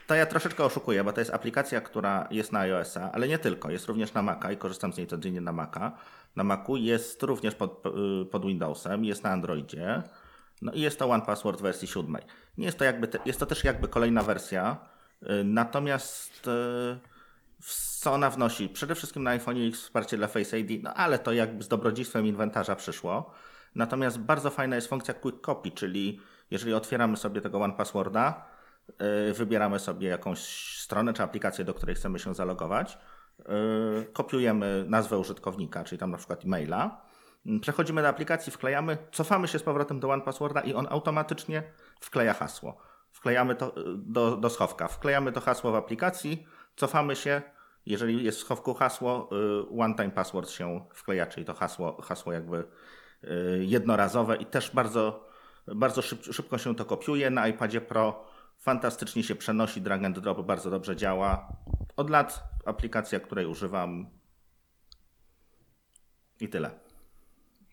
To ja troszeczkę oszukuję, bo to jest aplikacja, która jest na iOS-a, ale nie tylko. Jest również na Maca i korzystam z niej codziennie na Maca. Na Macu jest również pod, y, pod Windowsem, jest na Androidzie. No i jest to One Password wersji 7. Nie jest to jakby, te, jest to też jakby kolejna wersja. y, Natomiast y, co ona wnosi? Przede wszystkim na iPhone jest wsparcie dla Face ID, no ale to jakby z dobrodziejstwem inwentarza przyszło. Natomiast bardzo fajna jest funkcja Quick Copy, czyli jeżeli otwieramy sobie tego One Passworda, y, wybieramy sobie jakąś stronę czy aplikację, do której chcemy się zalogować, y, kopiujemy nazwę użytkownika, czyli tam na przykład e-maila, y, przechodzimy do aplikacji, wklejamy, cofamy się z powrotem do One Passworda i on automatycznie wkleja hasło. Wklejamy to y, do, do schowka, wklejamy to hasło w aplikacji, cofamy się, jeżeli jest w schowku hasło, one time password się wkleja, czyli to hasło, hasło jakby jednorazowe i też bardzo, bardzo szyb, szybko się to kopiuje. Na iPadzie Pro fantastycznie się przenosi, drag and drop bardzo dobrze działa. Od lat aplikacja, której używam i tyle.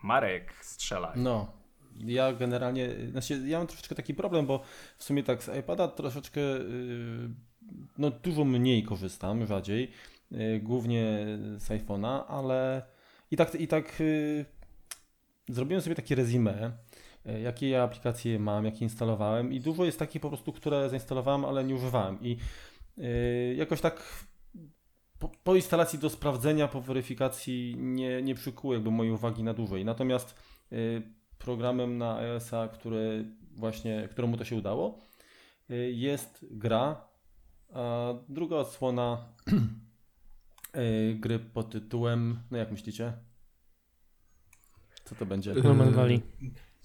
Marek, strzelaj. No, ja generalnie, znaczy ja mam troszeczkę taki problem, bo w sumie tak z iPada troszeczkę, yy, no dużo mniej korzystam, rzadziej. y, głównie z iPhone'a, ale i tak, i tak y, zrobiłem sobie takie resume, y, jakie ja aplikacje mam, jakie instalowałem i dużo jest takich po prostu, które zainstalowałem, ale nie używałem i y, jakoś tak po, po instalacji do sprawdzenia, po weryfikacji nie, nie przykuło jakby mojej uwagi na dłużej. Natomiast y, programem na iOS-a, który właśnie, któremu to się udało, jest gra, a druga odsłona gry pod tytułem, no jak myślicie? Co to będzie? Monument Valley.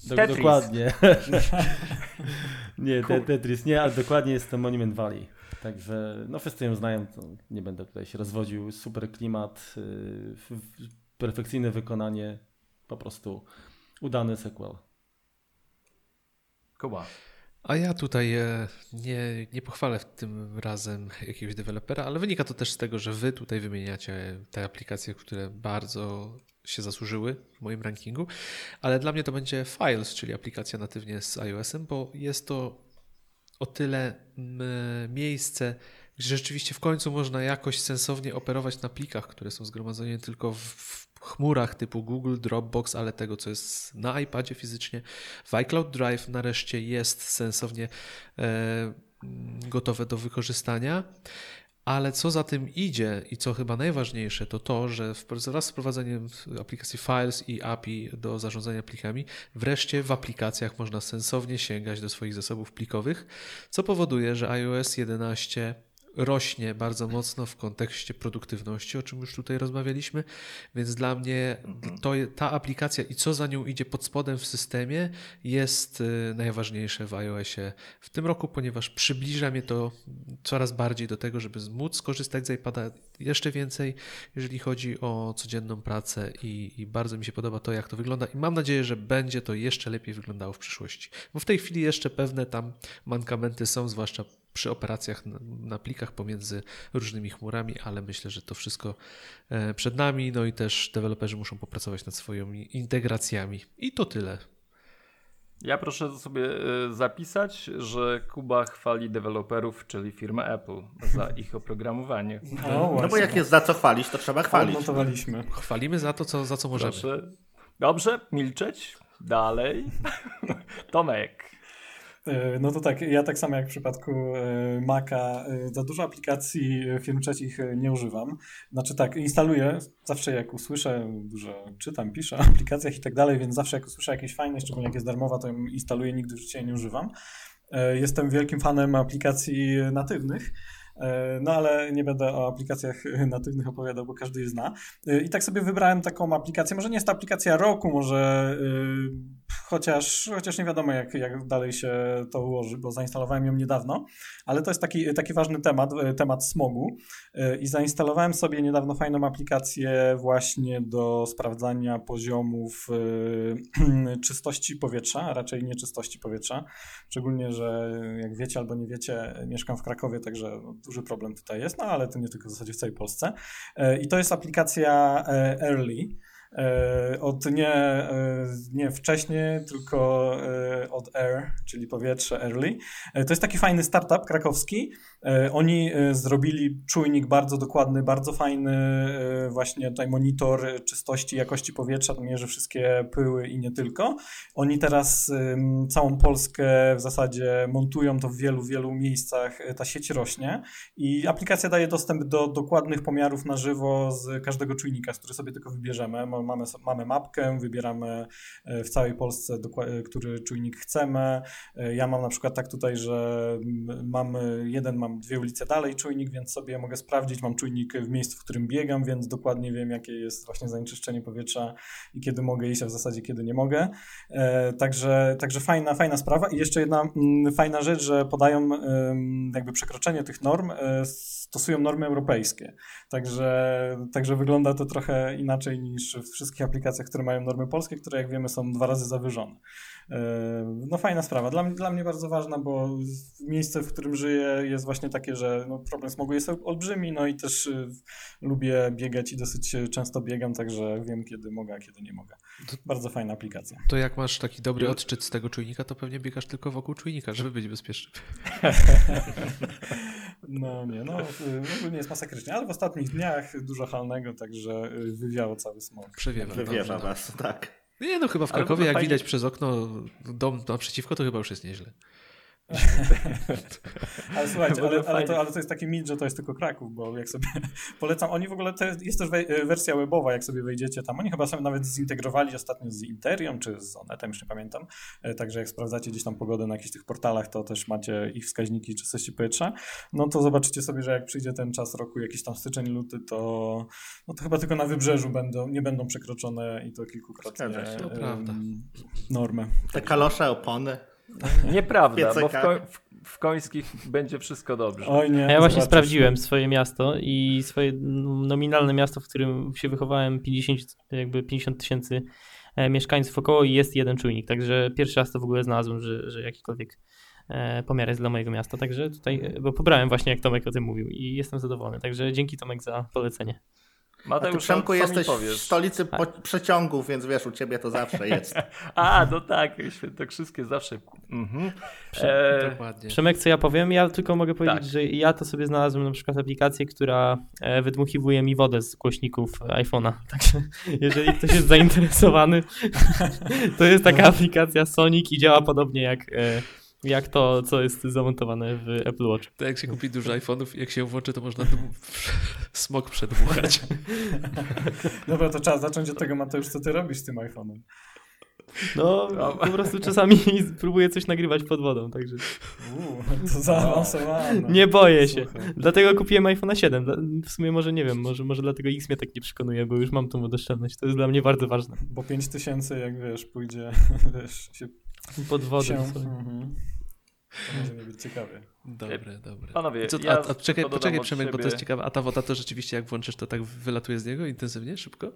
Do, Tetris. dokładnie. nie, Cool. Tetris nie, ale dokładnie jest to Monument Valley. Także, no wszyscy ją znają, to nie będę tutaj się rozwodził. Super klimat, yy, f- f- perfekcyjne wykonanie, po prostu udany sequel. Kuba. A ja tutaj e, nie, nie pochwalę tym razem jakiegoś dewelopera, ale wynika to też z tego, że wy tutaj wymieniacie te aplikacje, które bardzo się zasłużyły w moim rankingu, ale dla mnie to będzie Files, czyli aplikacja natywnie z iOS-em, bo jest to o tyle miejsce, gdzie rzeczywiście w końcu można jakoś sensownie operować na plikach, które są zgromadzone tylko w, chmurach typu Google, Dropbox, ale tego, co jest na iPadzie fizycznie. W iCloud Drive nareszcie jest sensownie e, gotowe do wykorzystania. Ale co za tym idzie i co chyba najważniejsze, to to, że wraz z wprowadzeniem aplikacji Files i API do zarządzania plikami, wreszcie w aplikacjach można sensownie sięgać do swoich zasobów plikowych, co powoduje, że iOS 11 rośnie bardzo mocno w kontekście produktywności, o czym już tutaj rozmawialiśmy, więc dla mnie to, je- ta aplikacja i co za nią idzie pod spodem w systemie jest y, najważniejsze w iOSie w tym roku, ponieważ przybliża mnie to coraz bardziej do tego, żeby móc skorzystać z iPada jeszcze więcej, jeżeli chodzi o codzienną pracę i, i bardzo mi się podoba to, jak to wygląda i mam nadzieję, że będzie to jeszcze lepiej wyglądało w przyszłości. Bo w tej chwili jeszcze pewne tam mankamenty są, zwłaszcza przy operacjach na, na plikach pomiędzy różnymi chmurami, ale myślę, że to wszystko e, przed nami, no i też deweloperzy muszą popracować nad swoimi integracjami. I to tyle. Ja proszę sobie y, zapisać, że Kuba chwali deweloperów, czyli firmę Apple, za ich oprogramowanie. No bo jak jest za co chwalić, to trzeba chwalić. Chwalimy za to, co, za co możemy. Proszę. Dobrze, milczeć. Dalej. Tomek. E, No to tak, ja tak samo jak w przypadku e, Maca, e, za dużo aplikacji firm trzecich nie używam. Znaczy tak, instaluję, zawsze jak usłyszę, dużo czytam, piszę o aplikacjach i tak dalej, więc zawsze jak usłyszę jakieś fajne, szczególnie jak jest darmowa, to ją instaluję, nigdy w życiu nie używam. Jestem wielkim fanem aplikacji natywnych. No ale nie będę o aplikacjach natywnych opowiadał, bo każdy je zna. I tak sobie wybrałem taką aplikację. Może nie jest to aplikacja roku, może chociaż, chociaż nie wiadomo, jak, jak dalej się to ułoży, bo zainstalowałem ją niedawno, ale to jest taki, taki ważny temat, y, temat smogu. Y, I zainstalowałem sobie niedawno fajną aplikację właśnie do sprawdzania poziomów y, czystości powietrza, a raczej nieczystości powietrza. Szczególnie, że jak wiecie albo nie wiecie, mieszkam w Krakowie, także duży problem tutaj jest, no ale to nie tylko w zasadzie w całej Polsce. E, I to jest aplikacja e, Early. E, Od nie, e, nie wcześniej, tylko e, od Air, czyli powietrze Early. To jest taki fajny startup krakowski. Oni zrobili czujnik bardzo dokładny, bardzo fajny, właśnie tutaj monitor czystości, jakości powietrza, to mierzy wszystkie pyły i nie tylko. Oni teraz całą Polskę w zasadzie montują to w wielu, wielu miejscach. Ta sieć rośnie i aplikacja daje dostęp do dokładnych pomiarów na żywo z każdego czujnika, z który sobie tylko wybierzemy. Ma- Mamy, mamy mapkę, wybieramy e, w całej Polsce, e, który czujnik chcemy. E, Ja mam na przykład tak tutaj, że mm, mam jeden, mam dwie ulice dalej czujnik, więc sobie mogę sprawdzić. Mam czujnik w miejscu, w którym biegam, więc dokładnie wiem, jakie jest właśnie zanieczyszczenie powietrza i kiedy mogę iść, a w zasadzie kiedy nie mogę. Także, także fajna, fajna sprawa. I jeszcze jedna mm, fajna rzecz, że podają jakby przekroczenie tych norm, stosują normy europejskie. Także, także wygląda to trochę inaczej niż w wszystkich aplikacjach, które mają normy polskie, które jak wiemy są dwa razy zawyżone. E, No fajna sprawa. Dla, mnie- dla mnie bardzo ważna, bo miejsce, w którym żyję jest właśnie takie, że no, problem smogu jest olbrzymi, no i też y, lubię biegać i dosyć często biegam, także wiem kiedy mogę, a kiedy nie mogę. Bardzo fajna aplikacja. To jak masz taki dobry odczyt z tego czujnika, to pewnie biegasz tylko wokół czujnika, żeby być bezpieczny. No nie, no ogólnie jest masakrycznie, ale w ostatnich dniach dużo halnego, także y, wywiało cały smog. Przewiewa. No. was, tak. Nie, no chyba w Krakowie, jak fajnie- widać przez okno, dom naprzeciwko, to chyba już jest nieźle. Ale słuchajcie, ale, ale, to, ale to jest taki mit, że to jest tylko Kraków, bo jak sobie polecam, oni w ogóle, to jest, jest też we, wersja webowa, jak sobie wejdziecie tam, oni chyba sobie nawet zintegrowali ostatnio z Interium, czy z Onetem, już nie pamiętam, E, także jak sprawdzacie gdzieś tam pogodę na jakichś tych portalach, to też macie ich wskaźniki czystości powietrza, no to zobaczycie sobie, że jak przyjdzie ten czas roku, jakiś tam styczeń, luty, to, no to chyba tylko na wybrzeżu będą, nie będą przekroczone i to kilkukrotnie Zgadza się, to prawda. normę. Te kalosze, opony. Nieprawda, bo w, koń, w, w końskich będzie wszystko dobrze. Oj nie, A ja właśnie zobaczysz. sprawdziłem swoje miasto i swoje nominalne miasto, w którym się wychowałem, 50 jakby 50 tysięcy e, mieszkańców około i jest jeden czujnik, także pierwszy raz to w ogóle znalazłem, że, że jakikolwiek e, pomiar jest dla mojego miasta, także tutaj, e, bo pobrałem właśnie jak Tomek o tym mówił i jestem zadowolony, także dzięki Tomek za polecenie. A Mateusz, Przemku, co mi jesteś w powiesz? stolicy po- przeciągów, więc wiesz, u ciebie to zawsze jest. A, no tak, świętokrzyskie zawsze. Mhm. E, Dokładnie. Przemek, co ja powiem? Ja tylko mogę powiedzieć, Tak. że ja to sobie znalazłem na przykład aplikację, która e, wydmuchiwuje mi wodę z głośników iPhone'a. Także jeżeli ktoś jest zainteresowany, to jest taka aplikacja Sonic i działa podobnie jak, e, jak to, co jest zamontowane w Apple Watch. To jak się kupi dużo iPhone'ów, jak się włączy, to można dmu- smog przedmuchać. Dobra, to trzeba zacząć od tego, Mateusz, co ty robisz z tym iPhone'em? No, po prostu czasami próbuję coś nagrywać pod wodą, także Uuu, to zaawansowane. nie boję się. Słuchaj. Dlatego kupiłem iPhone'a 7. Dla- W sumie może nie wiem, może, może dlatego X mnie tak nie przekonuje, bo już mam tą wodoszczelność. To jest dla mnie bardzo ważne. Bo 5000, jak wiesz, pójdzie, wiesz, się... Pod wodą. się mhm. To może nie być ciekawie. Dobre, dobre. Panowie, co, ja a, a czekaj, poczekaj Przemek, bo to jest ciekawe. A ta woda to rzeczywiście jak włączysz, to tak wylatuje z niego intensywnie, szybko?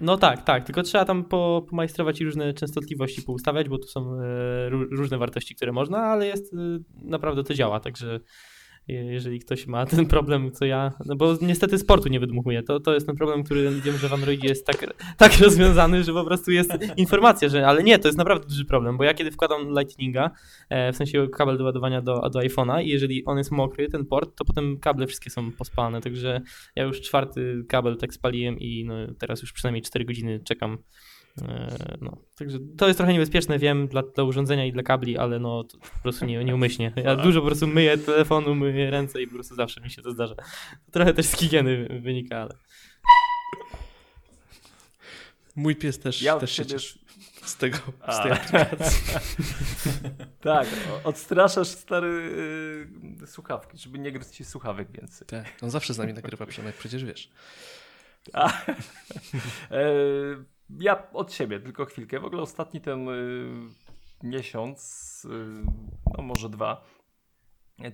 No tak, tak, tylko trzeba tam po, pomajstrować i różne częstotliwości poustawiać, bo tu są e, ró- różne wartości, które można, ale jest, e, naprawdę to działa, także jeżeli ktoś ma ten problem, co ja, no bo niestety sportu nie wydmuchuję, to, to jest ten problem, który wiem, że w Androidzie jest tak, tak rozwiązany, że po prostu jest informacja, że, ale nie, to jest naprawdę duży problem, bo ja kiedy wkładam Lightninga, e, w sensie kabel do ładowania do, do iPhone'a i jeżeli on jest mokry, ten port, to potem kable wszystkie są pospalane, także ja już czwarty kabel tak spaliłem i no, teraz już przynajmniej 4 godziny czekam. E, No, także to jest trochę niebezpieczne, wiem, dla, dla urządzenia i dla kabli, ale no to po prostu nie, nieumyślnie. Ja dużo po prostu myję telefonu, myję ręce i po prostu zawsze mi się to zdarza. Trochę też z higieny wynika, ale Mój pies też, Ja też się z tego, A. z tej aplikacji. Tak, odstraszasz stary y, słuchawki, żeby nie gryźć ci słuchawek więcej. Tak, on zawsze z nami nagrywa Przemek, przecież wiesz. A, e, ja od siebie, tylko chwilkę. W ogóle ostatni ten y, miesiąc, y, no może dwa,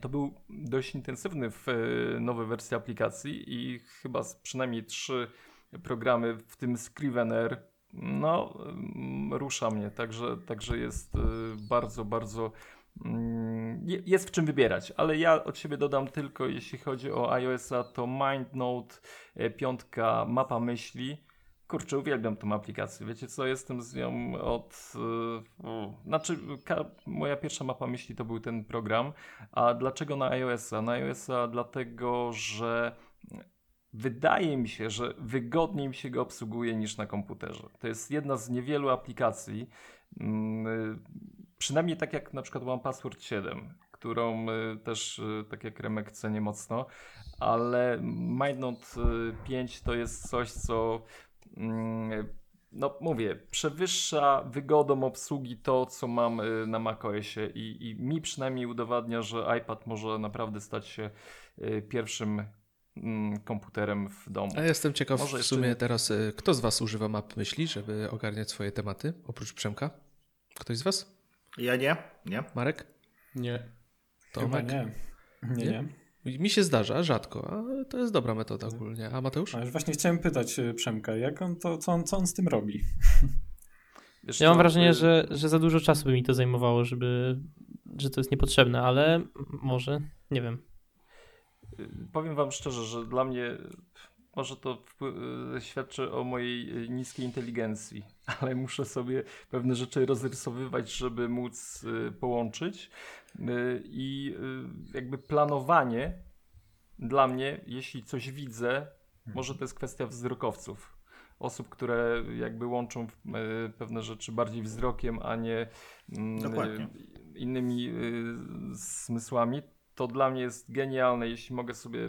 to był dość intensywny w y, nowej wersji aplikacji i chyba przynajmniej trzy programy, w tym Scrivener, no mm, rusza mnie, także, także jest y, bardzo, bardzo mm, je- jest w czym wybierać, ale ja od siebie dodam tylko, jeśli chodzi o iOS-a, to MindNote, e, piątka, mapa myśli. Kurczę, uwielbiam tą aplikację. Wiecie co, jestem z nią od... y, u, znaczy, moja pierwsza mapa myśli to był ten program. A dlaczego na iOS-a? Na iOS-a dlatego, że wydaje mi się, że wygodniej mi się go obsługuje niż na komputerze. To jest jedna z niewielu aplikacji, mm, y, przynajmniej tak jak na przykład One Password 7, którą y, też, y, tak jak Remek cenię mocno, ale MindNote y, 5 to jest coś, co no mówię, przewyższa wygodą obsługi to, co mam y, na macOSie i, i mi przynajmniej udowadnia, że iPad może naprawdę stać się y, pierwszym mm, komputerem w domu. A ja jestem ciekaw Może w jeszcze sumie nie. teraz, y, kto z was używa map myśli, żeby ogarniać swoje tematy, oprócz Przemka? Ktoś z was? Ja nie, nie. Marek? Nie. Chyba Tomek? nie. Nie, Nie? nie. Mi się zdarza, rzadko, ale to jest dobra metoda ogólnie. A Mateusz? A już właśnie chciałem pytać e, Przemka, jak on to, co on, co on z tym robi? Wiesz ja mam wrażenie, y, że, że za dużo czasu by mi to zajmowało, żeby, że to jest niepotrzebne, ale może, nie wiem. Powiem wam szczerze, że dla mnie może to y, świadczy o mojej y, niskiej inteligencji, ale muszę sobie pewne rzeczy rozrysowywać, żeby móc y, połączyć. I jakby planowanie dla mnie, jeśli coś widzę, może to jest kwestia wzrokowców. Osób, które jakby łączą e, pewne rzeczy bardziej wzrokiem, a nie mm, Dokładnie. e, innymi e, zmysłami. To dla mnie jest genialne, jeśli mogę sobie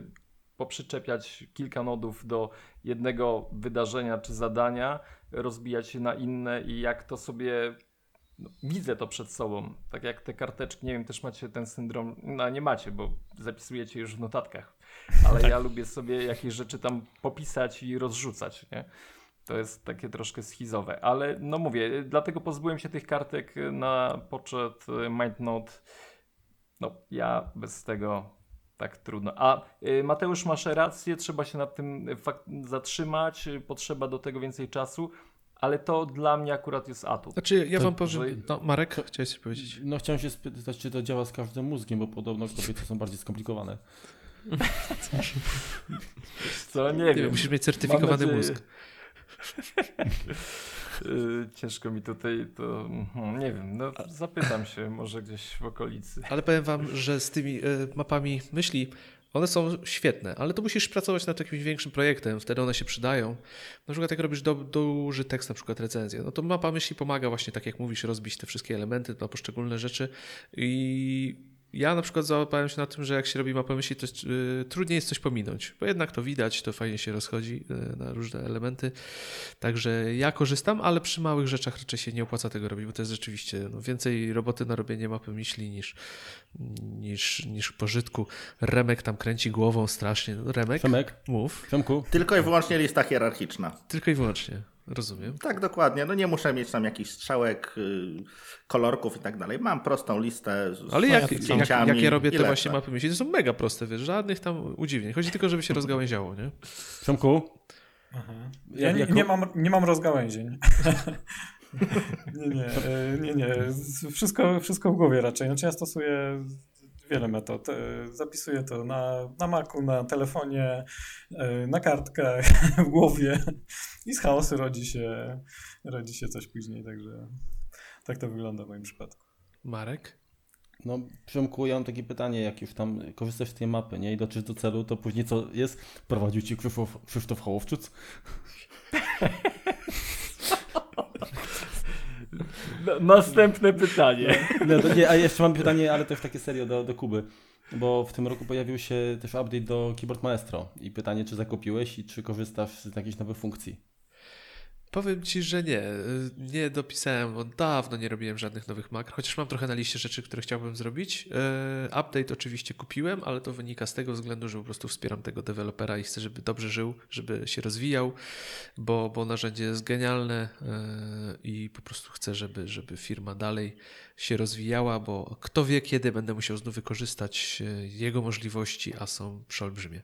poprzyczepiać kilka nodów do jednego wydarzenia czy zadania, rozbijać je na inne i jak to sobie no, widzę to przed sobą. Tak jak te karteczki, nie wiem, też macie ten syndrom, no nie macie, bo zapisujecie już w notatkach, ale ja lubię sobie jakieś rzeczy tam popisać i rozrzucać, nie? To jest takie troszkę schizowe, ale no mówię, dlatego pozbyłem się tych kartek na poczet MindNote. No, ja bez tego tak trudno. A y, Mateusz, masz rację, trzeba się nad tym fakt zatrzymać, y, potrzeba do tego więcej czasu, ale to dla mnie akurat jest atut. Znaczy, ja To- wam powiem. że- No, Marek, chciałeś coś powiedzieć? No chciałem się spytać, czy to działa z każdym mózgiem, bo podobno kobiety są bardziej skomplikowane. Co? Nie, Nie wiem. musisz mieć certyfikowany Mam mózg. Y, Ciężko mi tutaj to. mhm, Nie wiem, no zapytam się może gdzieś w okolicy. Ale powiem wam, że z tymi e, mapami myśli, one są świetne, ale to musisz pracować nad jakimś większym projektem, wtedy one się przydają. Na przykład jak robisz do, duży tekst, na przykład recenzję, no to mapa myśli pomaga właśnie, tak jak mówisz, rozbić te wszystkie elementy na poszczególne rzeczy i ja na przykład załapałem się na tym, że jak się robi mapę myśli, to jest, y, trudniej jest coś pominąć, bo jednak to widać, to fajnie się rozchodzi y, na różne elementy. Także ja korzystam, ale przy małych rzeczach raczej się nie opłaca tego robić, bo to jest rzeczywiście no, więcej roboty na robienie mapy myśli niż, niż, niż pożytku. Remek tam kręci głową strasznie. Remek, Przemek, mów. Przemku, Tylko i wyłącznie lista hierarchiczna. Tylko i wyłącznie. Rozumiem. Tak, dokładnie. No nie muszę mieć tam jakichś strzałek, y, kolorków i tak dalej. Mam prostą listę z Ale jak, jak, jak ja robię te właśnie mapy myśli, to są mega proste, wiesz, żadnych tam udziwnień. Chodzi tylko, żeby się rozgałęziało, nie? Przemku, Aha. Ja nie, Jako- nie, mam, nie mam rozgałęzień. nie, nie, e, nie, nie. Wszystko, wszystko w głowie raczej. Znaczy ja stosuję wiele metod. E, Zapisuję to na, na Macu, na telefonie, e, na kartkach, w głowie i z chaosu rodzi się, rodzi się coś później, także tak to wygląda w moim przypadku. Marek? no Przemku, ja mam takie pytanie, jak już tam korzystasz z tej mapy, nie, i dotrzesz do celu, to później co jest? Prowadził ci Krzysztof, Krzysztof Hołowczyc? No, następne pytanie. No, to nie, a jeszcze mam pytanie, ale też takie serio do, do Kuby. Bo w tym roku pojawił się też update do Keyboard Maestro i pytanie, czy zakupiłeś i czy korzystasz z jakichś nowych funkcji? Powiem ci, że nie. Y, Nie dopisałem, bo dawno nie robiłem żadnych nowych makr, chociaż mam trochę na liście rzeczy, które chciałbym zrobić. Y, Update oczywiście kupiłem, ale to wynika z tego względu, że po prostu wspieram tego dewelopera i chcę, żeby dobrze żył, żeby się rozwijał, bo, bo narzędzie jest genialne y, i po prostu chcę, żeby, żeby firma dalej się rozwijała, bo kto wie, kiedy będę musiał znów wykorzystać jego możliwości, a są przeolbrzymie.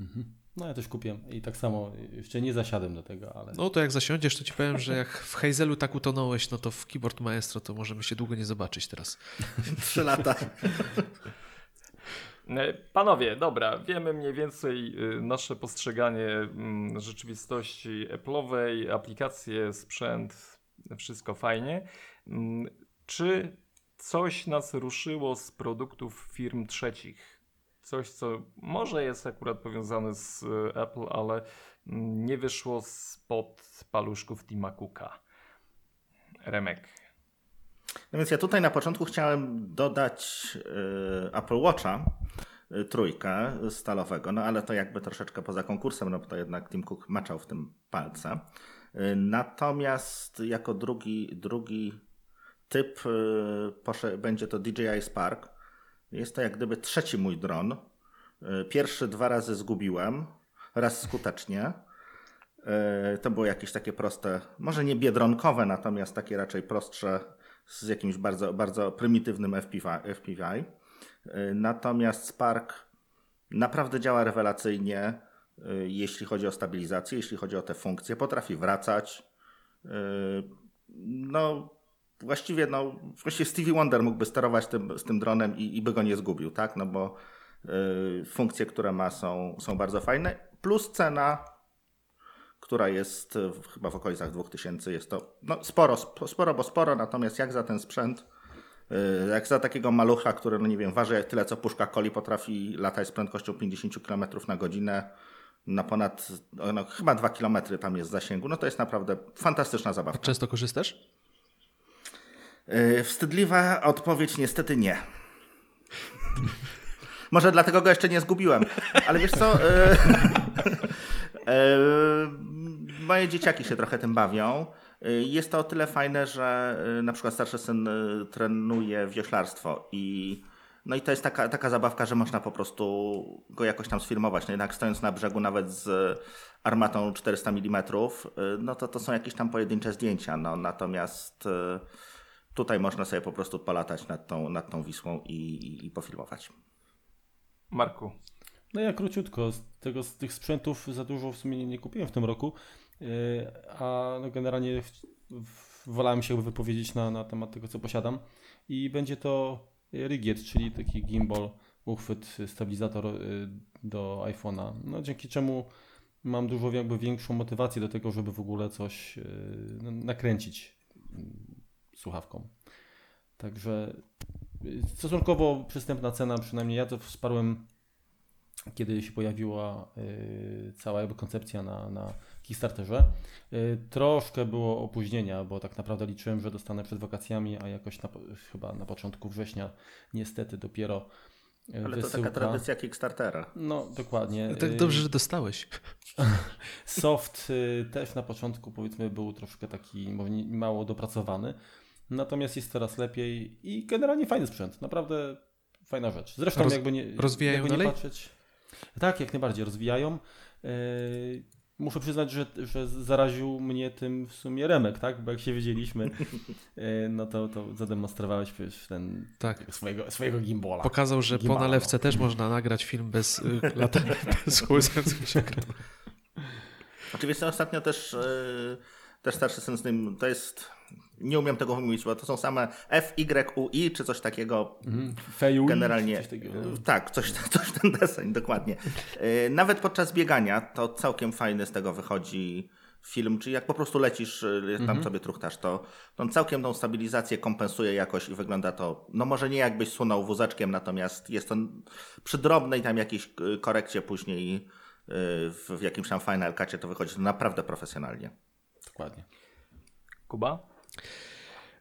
Mhm. No ja też kupiłem i tak samo, jeszcze nie zasiadłem do tego, ale... No to jak zasiądziesz, to ci powiem, że jak w Hazelu tak utonąłeś, no to w Keyboard Maestro to możemy się długo nie zobaczyć teraz. Trzy lata. E, Panowie, dobra, wiemy mniej więcej y, nasze postrzeganie mm, rzeczywistości Apple'owej, aplikacje, sprzęt, wszystko fajnie. Mm, Czy coś nas ruszyło z produktów firm trzecich? Coś, co może jest akurat powiązane z y, Apple, ale mm, nie wyszło spod paluszków Tima Cooka. Remek. No więc ja tutaj na początku chciałem dodać y, Apple Watcha, y, trójkę stalowego, no ale to jakby troszeczkę poza konkursem, no bo to jednak Tim Cook maczał w tym palce. Natomiast jako drugi, drugi typ będzie to DJI Spark. Jest to jak gdyby trzeci mój dron. Y, Pierwszy dwa razy zgubiłem, raz skutecznie. Y, To było jakieś takie proste, może nie biedronkowe, natomiast takie raczej prostsze z jakimś bardzo, bardzo prymitywnym FPV. Y, Natomiast Spark naprawdę działa rewelacyjnie, jeśli chodzi o stabilizację, jeśli chodzi o te funkcje. Potrafi wracać. No, właściwie, no, właściwie Stevie Wonder mógłby sterować tym, z tym dronem i, i by go nie zgubił, tak? No bo y, funkcje, które ma, są, są bardzo fajne. Plus cena, która jest w- chyba w okolicach 2000, jest to no, sporo, sp- sporo, bo sporo, natomiast jak za ten sprzęt Y, Jak za takiego malucha, który, no nie wiem, waży tyle co puszka coli, potrafi latać z prędkością 50 km na godzinę na ponad, no, chyba 2 km tam jest zasięgu, no to jest naprawdę fantastyczna zabawka. Często korzystasz? Yy, wstydliwa odpowiedź niestety nie. Może dlatego go jeszcze nie zgubiłem. Ale wiesz co? Yy, yy, moje dzieciaki się trochę tym bawią. Jest to o tyle fajne, że na przykład starszy syn trenuje wioślarstwo i no i to jest taka, taka zabawka, że można po prostu go jakoś tam sfilmować. No jednak stojąc na brzegu nawet z armatą 400 mm, no to to są jakieś tam pojedyncze zdjęcia. No, natomiast tutaj można sobie po prostu polatać nad tą, nad tą Wisłą i, i, i pofilmować. Marku, No ja króciutko, z, tego, z tych sprzętów za dużo w sumie nie, nie kupiłem w tym roku, yy, a no generalnie w, w, wolałem się wypowiedzieć na, na temat tego, co posiadam. I będzie to Rigiet, czyli taki gimbal, uchwyt, stabilizator yy, do iPhone'a, no dzięki czemu mam dużo jakby większą motywację do tego, żeby w ogóle coś yy, nakręcić słuchawką. Także yy, stosunkowo przystępna cena, przynajmniej ja to wsparłem kiedy się pojawiła y, cała jakby koncepcja na, na Kickstarterze. Y, troszkę było opóźnienia, bo tak naprawdę liczyłem, że dostanę przed wakacjami, a jakoś na, chyba na początku września niestety dopiero y, Ale to wysyłka. taka tradycja Kickstartera. No dokładnie. Tak Y, dobrze, że dostałeś. Soft y, też na początku powiedzmy był troszkę taki mało dopracowany, natomiast jest coraz lepiej i generalnie fajny sprzęt, naprawdę fajna rzecz. Zresztą Roz- jakby nie, rozwijają jakby nie dalej? patrzeć. Tak, jak najbardziej rozwijają. Yy, Muszę przyznać, że, że zaraził mnie tym w sumie Remek, tak? Bo jak się wiedzieliśmy, yy, no to, to zademonstrowałeś przecież ten Tak. swojego, swojego gimbala. Pokazał, że po Gimbala, nalewce też można nagrać film bez y, lata, bez kołysających się ekranu. Oczywiście ostatnio też, yy, też starszy syn z tym, to jest, nie umiem tego wymówić, bo to są same F, Y, U, I, czy coś takiego. Mhm. Generalnie, coś takiego, no. yy, tak, coś, coś ten deseń, dokładnie. Yy, Nawet podczas biegania to całkiem fajny z tego wychodzi film, czyli jak po prostu lecisz, yy, tam Mhm. sobie truchtasz, to on całkiem tą stabilizację kompensuje jakoś i wygląda to, no może nie jakbyś sunął wózeczkiem, natomiast jest to przy drobnej tam jakiejś korekcie później w, jakimś tam Final Cutie to wychodzi naprawdę profesjonalnie. Dokładnie. Kuba?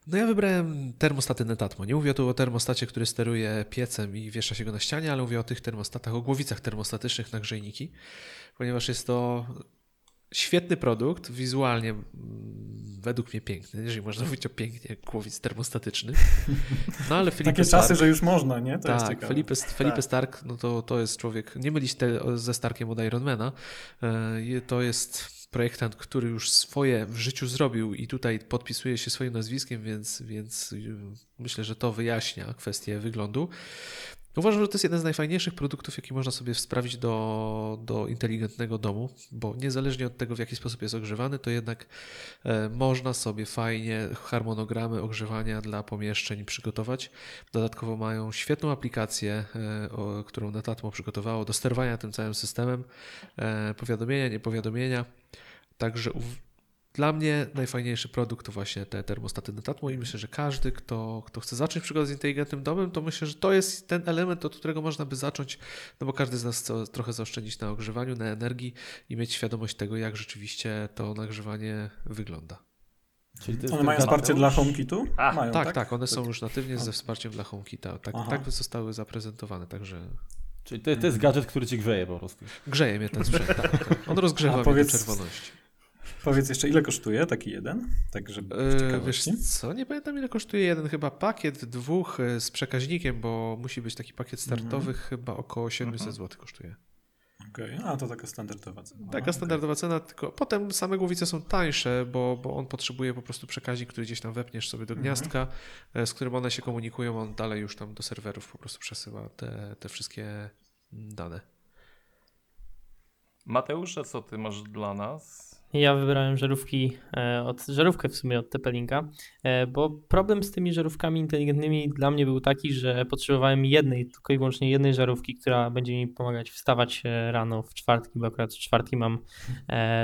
No ja wybrałem termostaty Netatmo. Nie mówię tu o termostacie, który steruje piecem i wiesza się go na ścianie, ale mówię o tych termostatach, o głowicach termostatycznych na grzejniki, ponieważ jest to świetny produkt, wizualnie mm, według mnie piękny, jeżeli można mówić o pięknie głowic termostatycznych. No ale Felipe Takie Stark, czasy, że już można, nie? To jest tak, ciekawe. Felipe, Felipe Stark, no to, to jest człowiek, nie mylić te, ze Starkiem od Ironmana, E, to jest projektant, który już swoje w życiu zrobił i tutaj podpisuje się swoim nazwiskiem, więc, więc y, myślę, że to wyjaśnia kwestię wyglądu. Uważam, że to jest jeden z najfajniejszych produktów, jaki można sobie sprawić do, do inteligentnego domu, bo niezależnie od tego, w jaki sposób jest ogrzewany, to jednak e, można sobie fajnie harmonogramy ogrzewania dla pomieszczeń przygotować. Dodatkowo mają świetną aplikację, e, którą Netatmo przygotowało do sterowania tym całym systemem, e, powiadomienia, niepowiadomienia. Także dla mnie najfajniejszy produkt to właśnie te termostaty Netatmo i myślę, że każdy, kto, kto chce zacząć przygodę z inteligentnym domem, to myślę, że to jest ten element, od którego można by zacząć, no bo każdy z nas chce trochę zaoszczędzić na ogrzewaniu, na energii i mieć świadomość tego, jak rzeczywiście to nagrzewanie wygląda. Czyli to jest One mają wsparcie dla HomeKitu? A, mają, Tak, tak, one są już natywnie ze wsparciem dla HomeKita. Tak, Aha. tak zostały zaprezentowane, także Czyli to, to jest gadżet, który ci grzeje po prostu. grzeje mnie ten sprzęt. Tak, tak. On rozgrzewa A mnie powiedz- do czerwoności. Powiedz jeszcze, ile kosztuje taki jeden? Tak, żeby E, wiesz co, nie pamiętam ile kosztuje jeden chyba pakiet dwóch e, z przekaźnikiem, bo musi być taki pakiet startowy, chyba około 700 Mhm. zł kosztuje. Okej, a to taka standardowa cena. Taka standardowa cena, tylko potem same głowice są tańsze, bo, bo on potrzebuje po prostu przekaźnik, który gdzieś tam wepniesz sobie do Mhm. gniazdka, e, z którym one się komunikują, on dalej już tam do serwerów po prostu przesyła te, te wszystkie mm, dane. Mateusz, a co ty masz dla nas? Ja wybrałem żarówki e, od żarówkę w sumie od Tepelinka, e, bo problem z tymi żarówkami inteligentnymi dla mnie był taki, że potrzebowałem jednej, tylko i wyłącznie jednej żarówki, która będzie mi pomagać wstawać e, rano w czwartki, bo akurat w czwartki mam,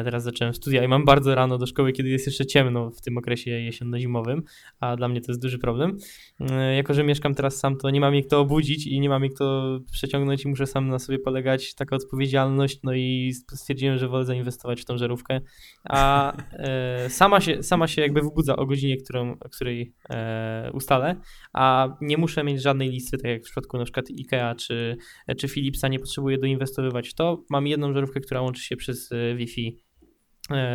teraz zacząłem studia i mam bardzo rano do szkoły, kiedy jest jeszcze ciemno w tym okresie jesienno-zimowym, a dla mnie to jest duży problem. Jako, że mieszkam teraz sam, to nie mam jak to obudzić i nie mam jak to przeciągnąć i muszę sam na sobie polegać, taka odpowiedzialność, no i stwierdziłem, że wolę zainwestować w tą żarówkę a e, sama, się, sama się jakby wybudza o godzinie, którą, której e, ustalę, a nie muszę mieć żadnej listy, tak jak w przypadku na przykład IKEA czy, czy Philipsa, nie potrzebuję doinwestowywać w to. Mam jedną żarówkę, która łączy się przez e, Wi-Fi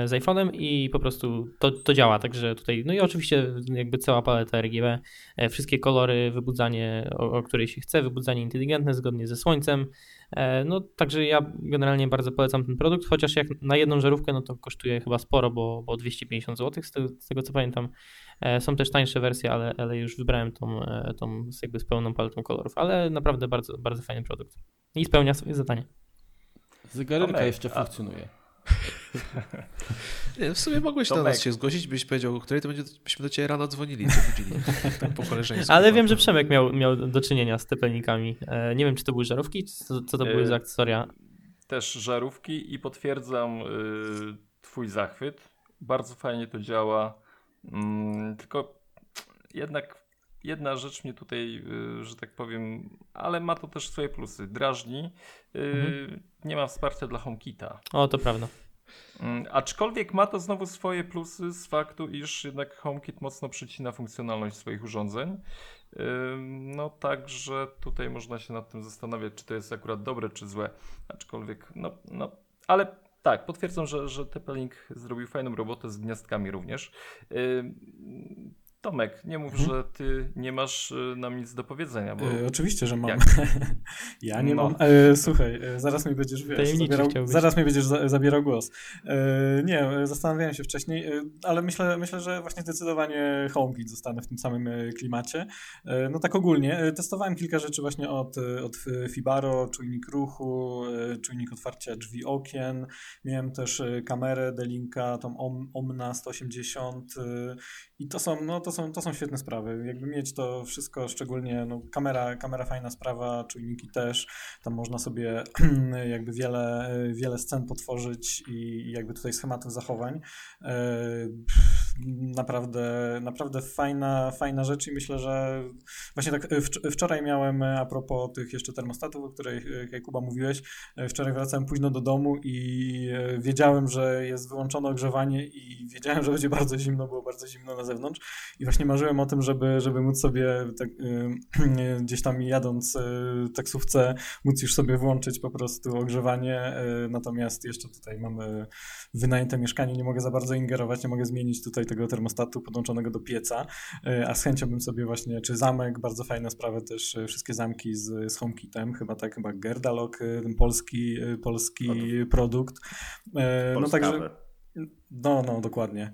z iPhone'em i po prostu to, to działa, także tutaj, no i oczywiście jakby cała paleta RGB, e, wszystkie kolory, wybudzanie, o, o której się chce, wybudzanie inteligentne zgodnie ze słońcem, E, no także ja generalnie bardzo polecam ten produkt, chociaż jak na jedną żarówkę, no to kosztuje chyba sporo, bo, bo 250 zł, z tego, z tego co pamiętam. E, są też tańsze wersje, ale, ale już wybrałem tą, e, tą jakby z pełną paletą kolorów, ale naprawdę bardzo, bardzo fajny produkt i spełnia swoje zadanie. Zegarka jeszcze funkcjonuje. Nie, w sumie mogłeś do nas się zgłosić, byś powiedział, o której to będzie, byśmy do ciebie rano dzwonili, tak po koleżeńsku. Ale wiem, że Przemek miał, miał do czynienia z tepelnikami. E, nie wiem, czy to były żarówki, czy co, co to były za akcesoria? Też żarówki i potwierdzam y, twój zachwyt. Bardzo fajnie to działa. Mm, tylko jednak jedna rzecz mnie tutaj, y, że tak powiem, ale ma to też swoje plusy. Drażni. Y, mhm. Nie ma wsparcia dla HomeKita. O, to prawda. Mm, aczkolwiek ma to znowu swoje plusy z faktu, iż jednak HomeKit mocno przycina funkcjonalność swoich urządzeń. No także tutaj można się nad tym zastanawiać, czy to jest akurat dobre, czy złe. Aczkolwiek, no, no ale tak, potwierdzam, że, że TP-Link zrobił fajną robotę z gniazdkami również. Tomek, nie mów, mhm. że ty nie masz y, nam nic do powiedzenia. Bo... E, oczywiście, że mam. ja nie no. mam. E, słuchaj, e, zaraz mi będziesz wiesz, zabierał, zaraz mi będziesz za, zabierał głos. E, nie, e, zastanawiałem się wcześniej, e, ale myślę, myślę, że właśnie zdecydowanie HomeKit zostanę w tym samym klimacie. no tak ogólnie. Testowałem kilka rzeczy właśnie od, od Fibaro, czujnik ruchu, czujnik otwarcia drzwi okien. Miałem też kamerę Delinka, tą Omna 180 i to są, no to są, to są świetne sprawy. Jakby mieć to wszystko, szczególnie no, kamera, kamera fajna sprawa, czujniki też. Tam można sobie jakby wiele, wiele scen potworzyć i jakby tutaj schematów zachowań. E, naprawdę, naprawdę fajna, fajna rzecz i myślę, że właśnie tak wczoraj miałem a propos tych jeszcze termostatów, o których Kuba mówiłeś, e, wczoraj wracałem późno do domu i e, wiedziałem, że jest wyłączone ogrzewanie i wiedziałem, że będzie bardzo zimno, było bardzo zimno na zewnątrz i właśnie marzyłem o tym, żeby, żeby móc sobie tak, gdzieś tam jadąc taksówce, móc już sobie włączyć po prostu ogrzewanie, natomiast jeszcze tutaj mamy wynajęte mieszkanie, nie mogę za bardzo ingerować, nie mogę zmienić tutaj tego termostatu podłączonego do pieca, a z chęcią bym sobie właśnie, czy zamek, bardzo fajna sprawa też, wszystkie zamki z, z HomeKitem, chyba tak, chyba Gerdalok, ten polski, polski produkt. No także no, no, dokładnie.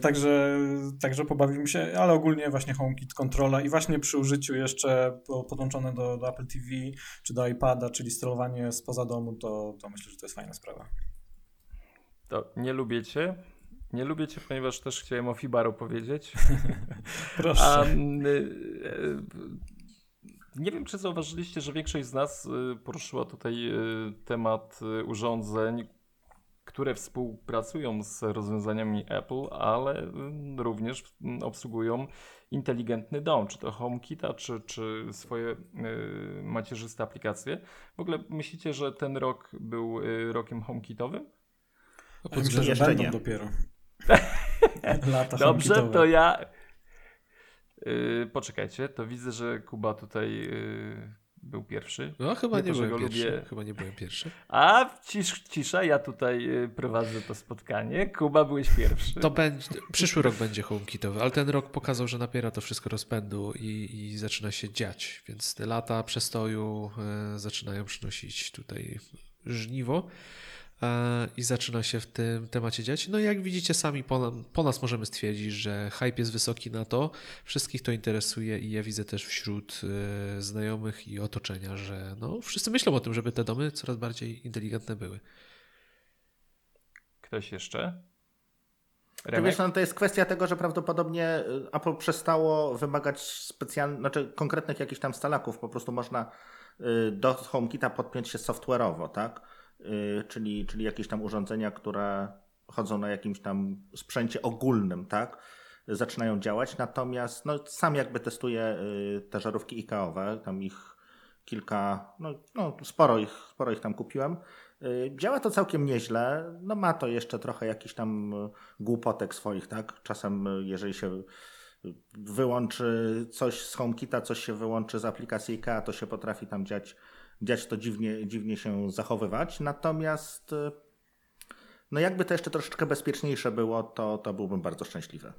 Także, także pobawimy się, ale ogólnie właśnie HomeKit kontrola i właśnie przy użyciu jeszcze podłączone do, do Apple TV czy do iPada, czyli sterowanie spoza domu, to, to myślę, że to jest fajna sprawa. To nie lubię cię. Nie lubię cię, ponieważ też chciałem o Fibaro powiedzieć. Proszę. A, y, y, nie wiem, czy zauważyliście, że większość z nas poruszyła tutaj temat urządzeń, które współpracują z rozwiązaniami Apple, ale również mm, obsługują inteligentny dom, czy to HomeKita, czy, czy swoje y, macierzyste aplikacje. W ogóle myślicie, że ten rok był y, rokiem HomeKitowym? No, myślę, że będą nie. dopiero. Lata Dobrze, to ja... Y, poczekajcie, to widzę, że Kuba tutaj y, był pierwszy. No chyba nie, nie byłem pierwszy. Lubię. Chyba nie byłem pierwszy. A cisz, cisza, ja tutaj y, prowadzę to spotkanie. Kuba byłeś pierwszy. To będzie, przyszły rok będzie HomeKitowy, ale ten rok pokazał, że napiera to wszystko rozpędu i, i zaczyna się dziać, więc te lata przestoju y, zaczynają przynosić tutaj żniwo. E, i zaczyna się w tym temacie dziać. No i jak widzicie sami po, po, nas możemy stwierdzić, że hype jest wysoki na to, wszystkich to interesuje i ja widzę też wśród y, znajomych i otoczenia, że no, wszyscy myślą o tym, żeby te domy coraz bardziej inteligentne były. Ktoś jeszcze? To, wiesz, no, to jest kwestia tego, że prawdopodobnie y, Apple przestało wymagać specjalnych, znaczy konkretnych jakichś tam stalaków. Po prostu można do HomeKita podpiąć się software'owo, tak? Y, Czyli, czyli jakieś tam urządzenia, które chodzą na jakimś tam sprzęcie ogólnym, tak? Zaczynają działać. Natomiast no, sam jakby testuję y, te żarówki IKEA-owe, tam ich kilka, no, no sporo, ich, sporo ich tam kupiłem. Y, Działa to całkiem nieźle. No ma to jeszcze trochę jakiś tam głupotek swoich, tak? Czasem jeżeli się wyłączy coś z HomeKita, coś się wyłączy z aplikacji IKEA, to się potrafi tam dziać, dziać to dziwnie, dziwnie się zachowywać. Natomiast y, no jakby to jeszcze troszeczkę bezpieczniejsze było, to, to byłbym bardzo szczęśliwy.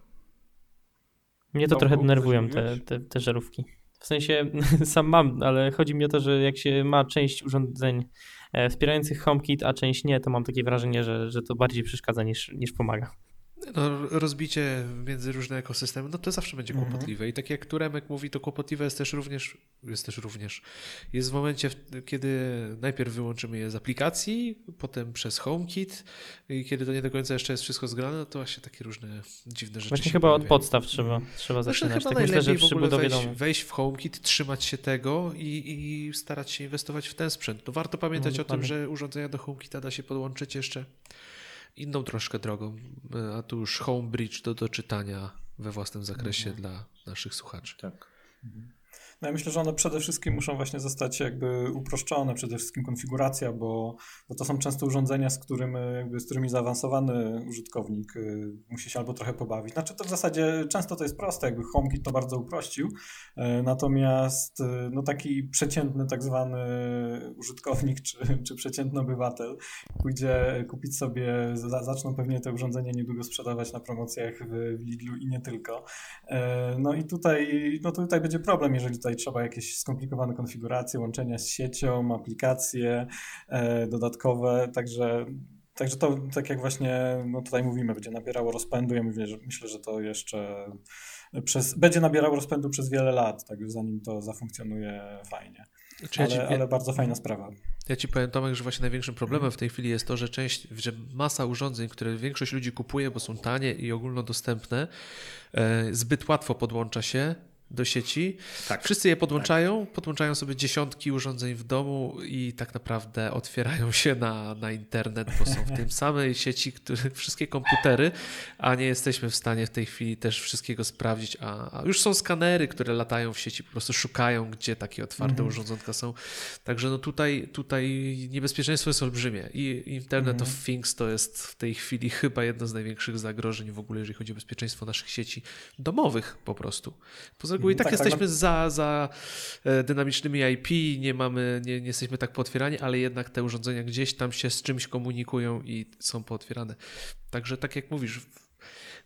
Mnie to Tomku, trochę denerwują te, te, te żarówki. W sensie sam mam, ale chodzi mi o to, że jak się ma część urządzeń e, wspierających HomeKit, a część nie, to mam takie wrażenie, że, że to bardziej przeszkadza niż, niż pomaga. No, rozbicie między różne ekosystemy, no to zawsze będzie Mhm. kłopotliwe. I tak jak tu Remek mówi, to kłopotliwe jest też również, jest też również, jest w momencie, kiedy najpierw wyłączymy je z aplikacji, potem przez HomeKit i kiedy to nie do końca jeszcze jest wszystko zgrane, no to właśnie takie różne dziwne rzeczy Właśnie chyba od pojawiają. podstaw trzeba, trzeba Zresztą zaczynać. chyba Tak myślę, że przy w ogóle budowie wejść, wejść w HomeKit, trzymać się tego i, i starać się inwestować w ten sprzęt. No warto pamiętać No, o tym, że urządzenia do HomeKita da się podłączyć jeszcze inną troszkę drogą, a tu już Homebridge do doczytania we własnym zakresie dla naszych słuchaczy. Tak. No ja myślę, że one przede wszystkim muszą właśnie zostać jakby uproszczone, przede wszystkim konfiguracja, bo, bo to są często urządzenia, z, którym, jakby, z którymi zaawansowany użytkownik y, musi się albo trochę pobawić. Znaczy to w zasadzie często to jest proste, jakby HomeKit to bardzo uprościł, y, natomiast no taki przeciętny tak zwany użytkownik czy, czy przeciętny obywatel pójdzie kupić sobie, za, zaczną pewnie te urządzenia niedługo sprzedawać na promocjach w, Lidlu i nie tylko. E, No i tutaj, no tutaj będzie problem, jeżeli tutaj trzeba jakieś skomplikowane konfiguracje, łączenia z siecią, aplikacje e, dodatkowe, także Także to, tak jak właśnie no tutaj mówimy, będzie nabierało rozpędu. Ja mówię, że myślę, że to jeszcze przez, będzie nabierało rozpędu przez wiele lat, tak zanim to zafunkcjonuje fajnie. Czy ja, ci, Ale, ale bardzo fajna sprawa. ja ci powiem, Tomek, że właśnie największym problemem w tej chwili jest to, że część, że masa urządzeń, które większość ludzi kupuje, bo są tanie i ogólnodostępne, e, zbyt łatwo podłącza się do sieci. Tak. Wszyscy je podłączają, podłączają sobie dziesiątki urządzeń w domu i tak naprawdę otwierają się na, na internet, bo są w tym samej sieci, które, wszystkie komputery, a nie jesteśmy w stanie w tej chwili też wszystkiego sprawdzić, a, a już są skanery, które latają w sieci, po prostu szukają, gdzie takie otwarte Mhm. urządzonka są. Także no tutaj, tutaj niebezpieczeństwo jest olbrzymie i Internet of Things to jest w tej chwili chyba jedno z największych zagrożeń w ogóle, jeżeli chodzi o bezpieczeństwo naszych sieci domowych po prostu. Poza reguły i Mhm, tak, tak, tak, jesteśmy za, za e, dynamicznymi IP, nie mamy, nie, nie jesteśmy tak pootwierani, ale jednak te urządzenia gdzieś tam się z czymś komunikują i są pootwierane. Także tak jak mówisz,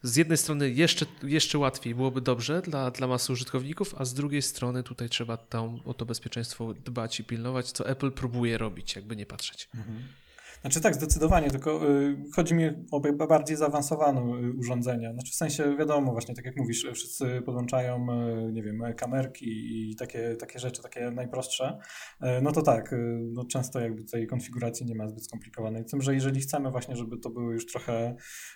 z jednej strony jeszcze, jeszcze łatwiej byłoby dobrze dla, dla masy użytkowników, a z drugiej strony tutaj trzeba tam o to bezpieczeństwo dbać i pilnować, co Apple próbuje robić, jakby nie patrzeć. Znaczy tak, zdecydowanie, tylko y, chodzi mi o bardziej zaawansowane y, urządzenia. Znaczy w sensie wiadomo, właśnie tak jak mówisz, wszyscy podłączają, y, nie wiem, kamerki i takie, takie rzeczy, takie najprostsze. Y, no to tak, y, no często jakby tej konfiguracji nie ma zbyt skomplikowanej. Tym, że jeżeli chcemy właśnie, żeby to był już trochę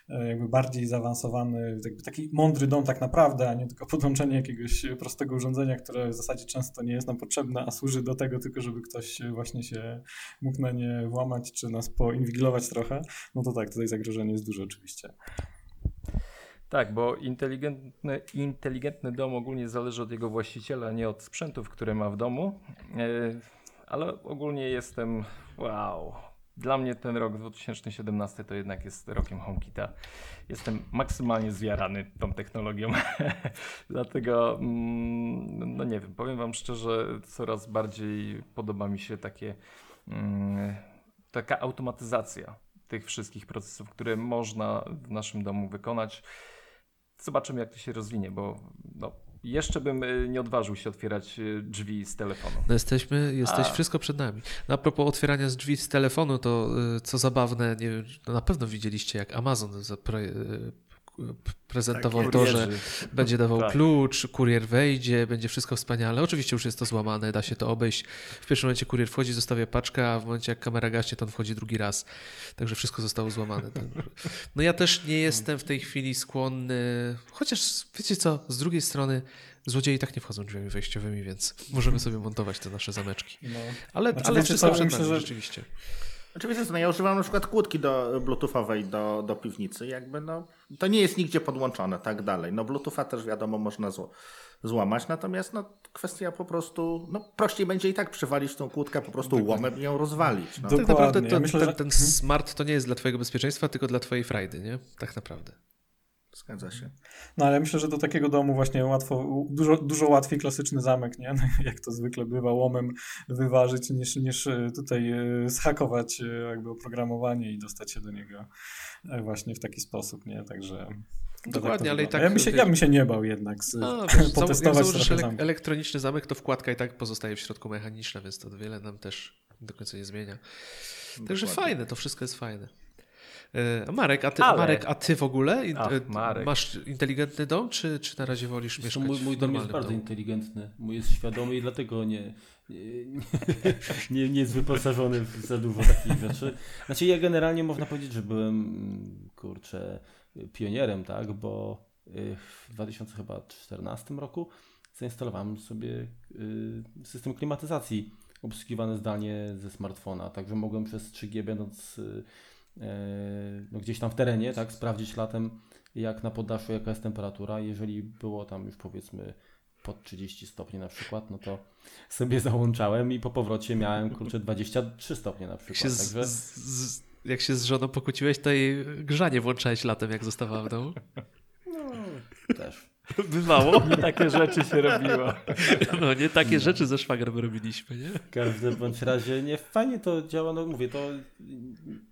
y, jakby bardziej zaawansowany, jakby taki mądry dom tak naprawdę, a nie tylko podłączenie jakiegoś prostego urządzenia, które w zasadzie często nie jest nam potrzebne, a służy do tego tylko, żeby ktoś właśnie się mógł na nie włamać, czy nas poinwigilować trochę, no to tak, tutaj zagrożenie jest duże oczywiście. Tak, bo inteligentny, inteligentny dom ogólnie zależy od jego właściciela, nie od sprzętów, które ma w domu. E, Ale ogólnie jestem. Wow. Dla mnie ten rok 2017 to jednak jest rokiem HomeKita. Jestem maksymalnie zjarany tą technologią. Dlatego, mm, no nie wiem, powiem Wam szczerze, coraz bardziej podoba mi się takie, mm, taka automatyzacja tych wszystkich procesów, które można w naszym domu wykonać. Zobaczymy, jak to się rozwinie, bo no, jeszcze bym y, nie odważył się otwierać y, drzwi z telefonu. No jesteśmy, jesteś A. wszystko przed nami. No a propos otwierania z drzwi z telefonu, to y, co zabawne, nie wiem, no na pewno widzieliście, jak Amazon prezentował Tak to, że będzie dawał Tak. klucz, kurier wejdzie, będzie wszystko wspaniale. Oczywiście już jest to złamane, da się to obejść. W pierwszym momencie kurier wchodzi, zostawia paczkę, a w momencie jak kamera gaśnie, to on wchodzi drugi raz. Także wszystko zostało złamane. Także- No ja też nie jestem w tej chwili skłonny, chociaż wiecie co, z drugiej strony złodzieje i tak nie wchodzą drzwiami wejściowymi, więc możemy sobie montować te nasze zameczki. No. Ale, Znaczy, ale wszystko przed nami, że- rzeczywiście. Oczywiście, no ja używam na przykład kłódki do bluetoothowej do, do piwnicy, jakby no, to nie jest nigdzie podłączone, tak dalej. No bluetootha też wiadomo można zł- złamać, natomiast no kwestia po prostu, no prościej będzie i tak przywalić tą kłódkę po prostu łomem i ją rozwalić. No. Tak naprawdę Dokładnie. to, Ja myślę, ten, że- ten smart to nie jest dla twojego bezpieczeństwa, tylko dla twojej frajdy, nie? Tak naprawdę. Zgadza się. No ale myślę, że do takiego domu właśnie łatwo, dużo, dużo łatwiej klasyczny zamek, nie? Jak to zwykle bywa, łomem wyważyć niż, niż e, tutaj e, zhakować e, jakby oprogramowanie i dostać się do niego właśnie w taki sposób, nie? Także... Dokładnie, ale i tak- Ja bym, się, ja bym się nie bał jednak z, No, wiesz, jak potestować trochę zamku. elektroniczny zamek, to wkładka i tak pozostaje w środku mechaniczna, więc to wiele nam też do końca nie zmienia. Także Dokładnie. fajne, to wszystko jest fajne. E, Marek, a ty, Ale- Marek, a ty w ogóle Ach, e, Marek. masz inteligentny dom, czy, czy na razie wolisz mieszkać mój, mój dom jest bardzo domu? inteligentny, mój jest świadomy i dlatego nie, nie, nie, nie jest wyposażony w za dużo takich rzeczy. Znaczy ja generalnie można powiedzieć, że byłem kurczę pionierem, tak, bo y, w 2014 roku zainstalowałem sobie system klimatyzacji obsługiwany zdalnie ze smartfona, także mogłem przez 3G będąc e, no, gdzieś tam w terenie, tak, sprawdzić latem jak na poddaszu jaka jest temperatura. Jeżeli było tam już powiedzmy pod 30 stopni na przykład, no to sobie załączałem i po powrocie miałem kurczę 23 stopnie na Jak się, przykład. z, Także z, z, jak się z żoną pokłóciłeś, to jej grzanie włączałeś latem, jak zostawała w domu? też. Bywało. Nie takie rzeczy się robiło. No nie takie rzeczy ze szwagrem robiliśmy, nie? W każdym bądź razie nie fajnie to działa, no mówię, to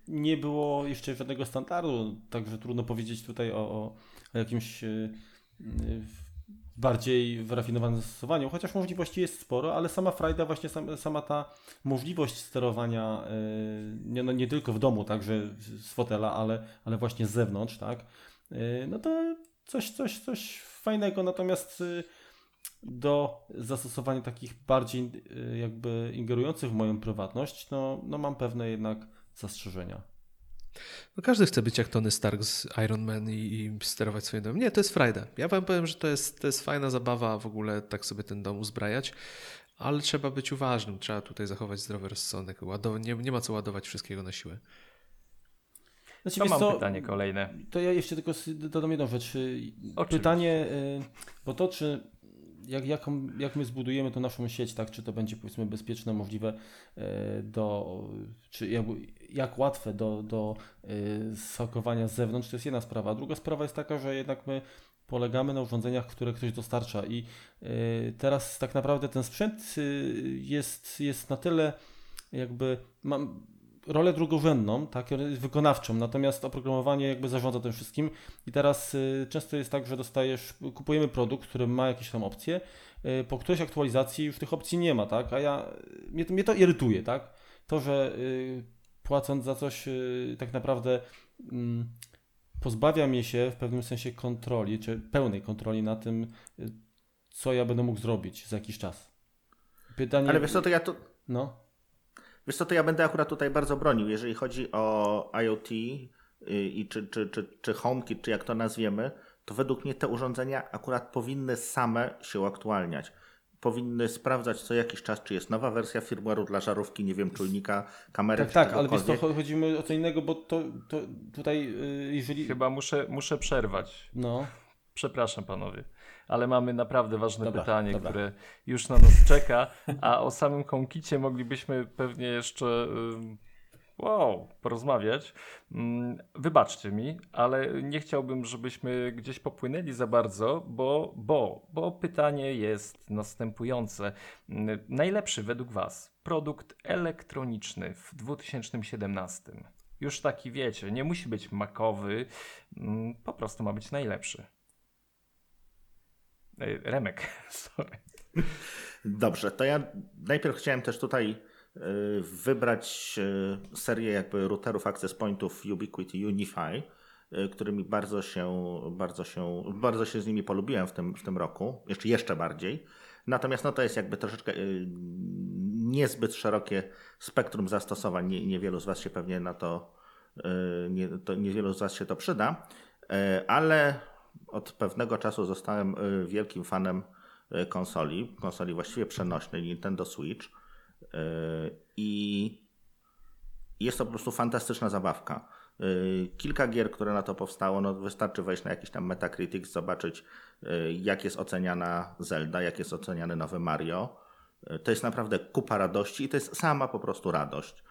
nie było jeszcze żadnego standardu, także trudno powiedzieć tutaj o, o, o jakimś y, y, bardziej wyrafinowanym zastosowaniu, chociaż możliwości jest sporo, ale sama frajda, właśnie sam, sama ta możliwość sterowania y, nie, no, nie tylko w domu, także z fotela, ale, ale właśnie z zewnątrz, tak, no to coś, coś, coś fajnego, natomiast y, do zastosowania takich bardziej y, jakby ingerujących w moją prywatność, no, no mam pewne jednak zastrzeżenia. No każdy chce być jak Tony Stark z Iron Man i, i sterować swoim domem. Nie, to jest frajda. Ja wam powiem, że to jest, to jest fajna zabawa w ogóle tak sobie ten dom uzbrajać, ale trzeba być uważnym, trzeba tutaj zachować zdrowy rozsądek. Ładow- nie, nie ma co ładować wszystkiego na siłę. Znaczy, To mam co, pytanie kolejne. To ja jeszcze tylko dodam jedną rzecz. Y, Oczywiście. Pytanie, y, bo to czy jak, jaką, jak my zbudujemy tą naszą sieć, tak, czy to będzie powiedzmy bezpieczne, możliwe y, do, czy jak, jak łatwe do, do zhakowania z zewnątrz, to jest jedna sprawa. A druga sprawa jest taka, że jednak my polegamy na urządzeniach, które ktoś dostarcza i teraz tak naprawdę ten sprzęt jest, jest na tyle jakby mam rolę drugorzędną, tak, wykonawczą, natomiast oprogramowanie jakby zarządza tym wszystkim i teraz y, często jest tak, że dostajesz, kupujemy produkt, który ma jakieś tam opcje, y, po którejś aktualizacji już tych opcji nie ma, tak, a ja, mnie, to- mnie to irytuje, tak, to, że y, płacąc za coś tak naprawdę mm, pozbawia mnie się w pewnym sensie kontroli, czy pełnej kontroli na tym, co ja będę mógł zrobić za jakiś czas. Pytanie... Ale wiesz co, to ja tu, No. Wiesz co, to ja będę akurat tutaj bardzo bronił, jeżeli chodzi o IoT i czy, czy, czy, czy HomeKit, czy jak to nazwiemy, to według mnie te urządzenia akurat powinny same się uaktualniać. Powinny sprawdzać co jakiś czas, czy jest nowa wersja firmware'u dla żarówki, nie wiem, czujnika, kamery, Tak, czy tak, ale wiesz co, chodzimy o co innego, bo to, to tutaj, y, jeżeli... Chyba muszę, muszę przerwać. No, Przepraszam panowie, ale mamy naprawdę ważne Dobra, pytanie, dobra. które już na nas czeka, a o samym HomeKicie moglibyśmy pewnie jeszcze wow, porozmawiać. Mm, Wybaczcie mi, ale nie chciałbym, żebyśmy gdzieś popłynęli za bardzo, bo, bo, bo pytanie jest następujące. Mm, Najlepszy według Was produkt elektroniczny w 2017? Już taki wiecie, nie musi być makowy, mm, po prostu ma być najlepszy. Remek, sorry. Dobrze, to ja najpierw chciałem też tutaj y, wybrać y, serię jakby routerów access pointów Ubiquiti Unify. y, którymi bardzo się, bardzo się, bardzo się z nimi polubiłem w tym, w tym roku, jeszcze, jeszcze bardziej. Natomiast no, to jest jakby troszeczkę niezbyt szerokie spektrum zastosowań. Nie, niewielu z Was się pewnie na to, nie, to, niewielu z Was się to przyda, ale od pewnego czasu zostałem y, wielkim fanem y, konsoli, konsoli właściwie przenośnej Nintendo Switch. Y, I jest to po prostu fantastyczna zabawka. Kilka gier, które na to powstało, no wystarczy wejść na jakiś tam Metacritic, zobaczyć jak jest oceniana Zelda, jak jest oceniany nowy Mario. To jest naprawdę kupa radości i to jest sama po prostu radość.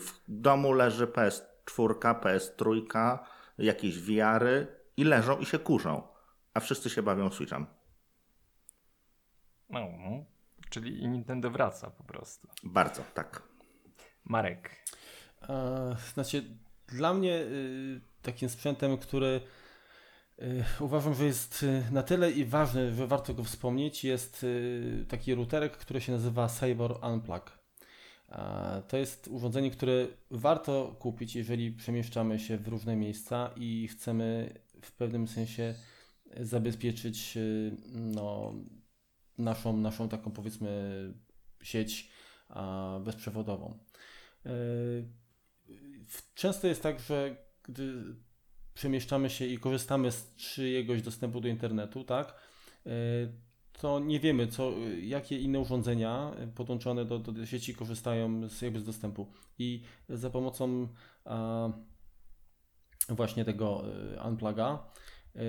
W domu leży PS4, PS3, jakieś VR-y i leżą i się kurzą, a wszyscy się bawią Switchem. No, no. czyli i Nintendo wraca po prostu. Bardzo, tak. Marek. E, Znaczy, dla mnie y, takim sprzętem, który y, uważam, że jest y, na tyle i ważny, że warto go wspomnieć, jest y, taki routerek, który się nazywa Saber Unplug. E, To jest urządzenie, które warto kupić, jeżeli przemieszczamy się w różne miejsca i chcemy w pewnym sensie zabezpieczyć y, no, naszą, naszą taką powiedzmy sieć bezprzewodową. W- Często jest tak, że gdy przemieszczamy się i korzystamy z czyjegoś dostępu do internetu, tak, e, to nie wiemy, co, jakie inne urządzenia podłączone do, do sieci korzystają z, jakby z dostępu. I za pomocą a, właśnie tego e, unpluga e,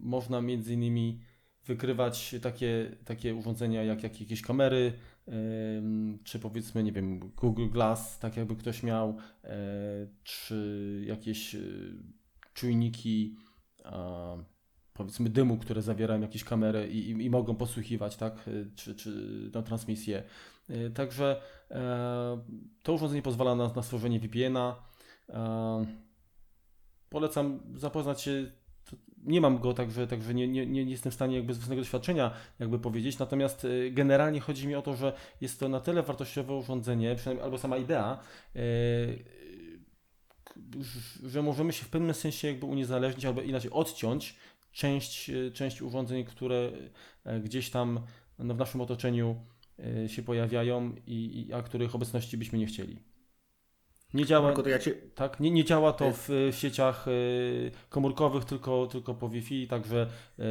można między innymi wykrywać takie, takie urządzenia jak, jak jakieś kamery, em, czy powiedzmy, nie wiem, Google Glass, tak jakby ktoś miał, czy jakieś czujniki, powiedzmy dymu, które zawierają jakieś kamery i, i, i mogą posłuchiwać, tak, czy, czy na transmisję. Także e, to urządzenie pozwala na, na stworzenie VPN-a. Polecam zapoznać się nie mam go, także, także nie, nie, nie jestem w stanie jakby z własnego doświadczenia jakby powiedzieć, natomiast y, generalnie chodzi mi o to, że jest to na tyle wartościowe urządzenie, przynajmniej albo sama idea, y, że możemy się w pewnym sensie jakby uniezależnić albo inaczej odciąć część, y, część urządzeń, które gdzieś tam no, w naszym otoczeniu się pojawiają i, i a których obecności byśmy nie chcieli. Nie działa, to ja ci, tak, nie, nie działa to w, w sieciach y, komórkowych, tylko, tylko po Wi-Fi, także y,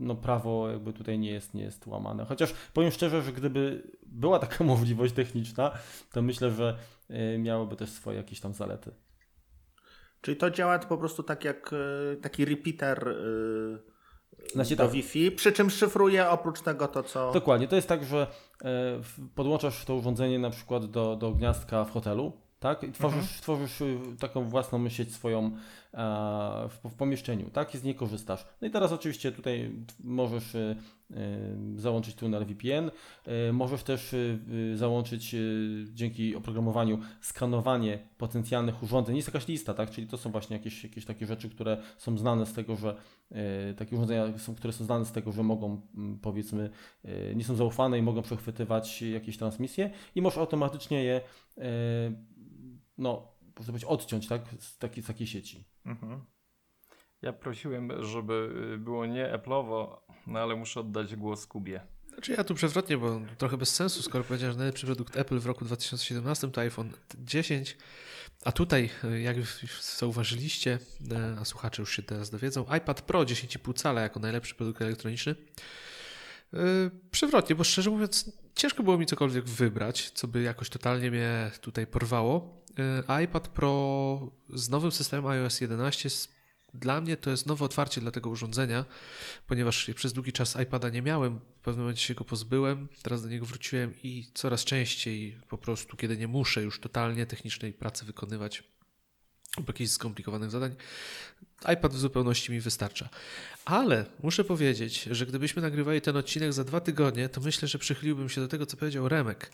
no, prawo jakby tutaj nie jest, nie jest łamane. Chociaż powiem szczerze, że gdyby była taka możliwość techniczna, to myślę, że y, miałoby też swoje jakieś tam zalety. Czyli to działa po prostu tak jak e, taki repeater e, Znaczy do tak. Wi-Fi, przy czym szyfruje oprócz tego to, co... Dokładnie, to jest tak, że podłączasz to urządzenie na przykład do, do gniazdka w hotelu, tak? I tworzysz, tworzysz y, taką własną sieć swoją e, w, w pomieszczeniu, tak? I z niej korzystasz. No i teraz oczywiście tutaj możesz y, y, załączyć tunel VPN, możesz też załączyć dzięki oprogramowaniu skanowanie potencjalnych urządzeń. Jest jakaś lista, tak? Czyli to są właśnie jakieś, jakieś takie rzeczy, które są znane z tego, że takie urządzenia, są, które są znane z tego, że mogą mm, powiedzmy nie są zaufane i mogą przechwytywać jakieś transmisje i możesz automatycznie je no, można powiedzieć, odciąć tak, z, takiej, z takiej sieci. Mhm. Ja prosiłem, żeby y, było nie Apple'owo, no ale muszę oddać głos Kubie. Znaczy ja tu przewrotnie, bo trochę bez sensu, skoro powiedziałem, że najlepszy produkt Apple w roku 2017 to iPhone 10, a tutaj, e, jak zauważyliście, e, a słuchacze już się teraz dowiedzą, iPad Pro 10,5 cala jako najlepszy produkt elektroniczny. E, Przewrotnie, bo szczerze mówiąc, ciężko było mi cokolwiek wybrać, co by jakoś totalnie mnie tutaj porwało. E, iPad Pro z nowym systemem iOS 11 s- dla mnie to jest nowe otwarcie dla tego urządzenia, ponieważ przez długi czas iPada nie miałem, w pewnym momencie się go pozbyłem, teraz do niego wróciłem i coraz częściej po prostu, kiedy nie muszę już totalnie technicznej pracy wykonywać lub jakichś skomplikowanych zadań, iPad w zupełności mi wystarcza. Ale muszę powiedzieć, że gdybyśmy nagrywali ten odcinek za dwa tygodnie, to myślę, że przychyliłbym się do tego, co powiedział Remek,